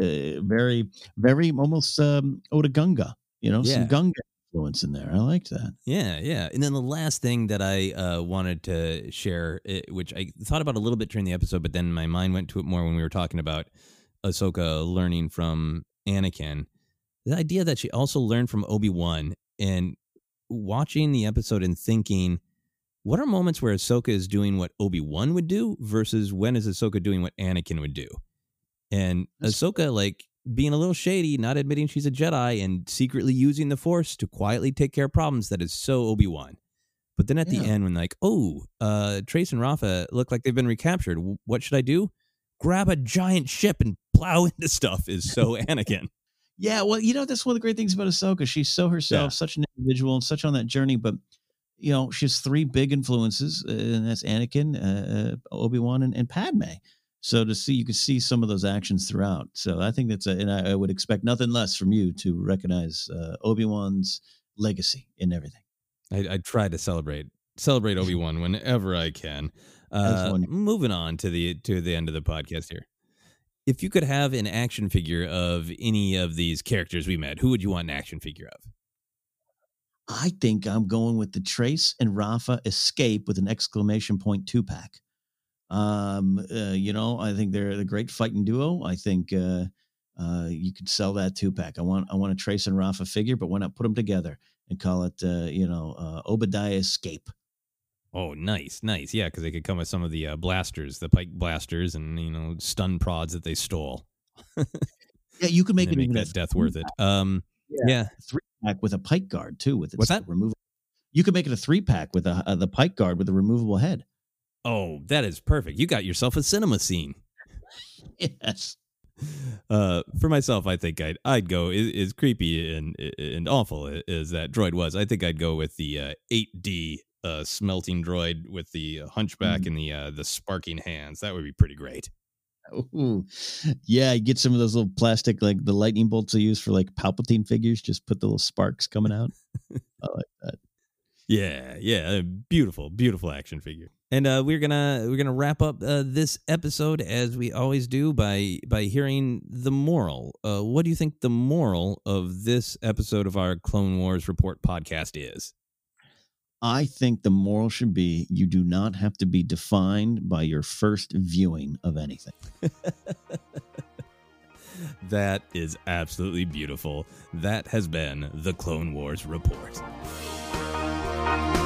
uh very, very almost um, Otoh Gunga. You know, yeah. some Gunga influence in there. I liked that. Yeah, yeah. And then the last thing that I uh, wanted to share, it, which I thought about a little bit during the episode, but then my mind went to it more when we were talking about Ahsoka learning from Anakin. The idea that she also learned from Obi Wan and watching the episode and thinking what are moments where Ahsoka is doing what Obi Wan would do versus when is Ahsoka doing what Anakin would do? And Ahsoka, like being a little shady, not admitting she's a Jedi, and secretly using the Force to quietly take care of problems that is so Obi Wan. But then at yeah. the end, when like, oh, uh, Trace and Rafa look like they've been recaptured, what should I do? Grab a giant ship and plow into stuff is so Anakin. Yeah, well, you know that's one of the great things about Ahsoka. She's so herself, yeah. such an individual, and such on that journey. But you know, she has three big influences, uh, and that's Anakin, uh, uh Obi Wan, and, and Padme. So to see, you can see some of those actions throughout. So I think that's a, and I, I would expect nothing less from you to recognize uh, Obi Wan's legacy in everything. I, I try to celebrate celebrate Obi Wan whenever I can. Uh, moving on to the to the end of the podcast here. If you could have an action figure of any of these characters we met, who would you want an action figure of? I think I'm going with the Trace and Rafa escape with an exclamation point two pack. Um, uh, you know, I think they're the great fighting duo. I think uh, uh, you could sell that two pack. I want I want a Trace and Rafa figure, but why not put them together and call it uh, you know uh, Oba Diah Escape? Oh, nice, nice. Yeah, because they could come with some of the uh, blasters, the pike blasters, and you know stun prods that they stole. yeah, you could make it make that death worth it. Um, yeah, yeah. three pack with a pike guard too. With its what's that removable? You could make it a three pack with a, uh, the pike guard with a removable head. Oh, that is perfect. You got yourself a cinema scene. yes. Uh, for myself, I think I'd I'd go as, creepy and and awful as that droid was. I think I'd go with the uh, 8D uh, smelting droid with the hunchback mm. and the uh, the sparking hands. That would be pretty great. Ooh. Yeah, you get some of those little plastic, like the lightning bolts they use for like Palpatine figures. Just put the little sparks coming out. I like that. Yeah, yeah, beautiful, beautiful action figure. And uh, we're gonna we're gonna wrap up uh, this episode as we always do by by hearing the moral. Uh, what do you think the moral of this episode of our Clone Wars Report podcast is? I think the moral should be you do not have to be defined by your first viewing of anything. that is absolutely beautiful. That has been the Clone Wars Report. Bye.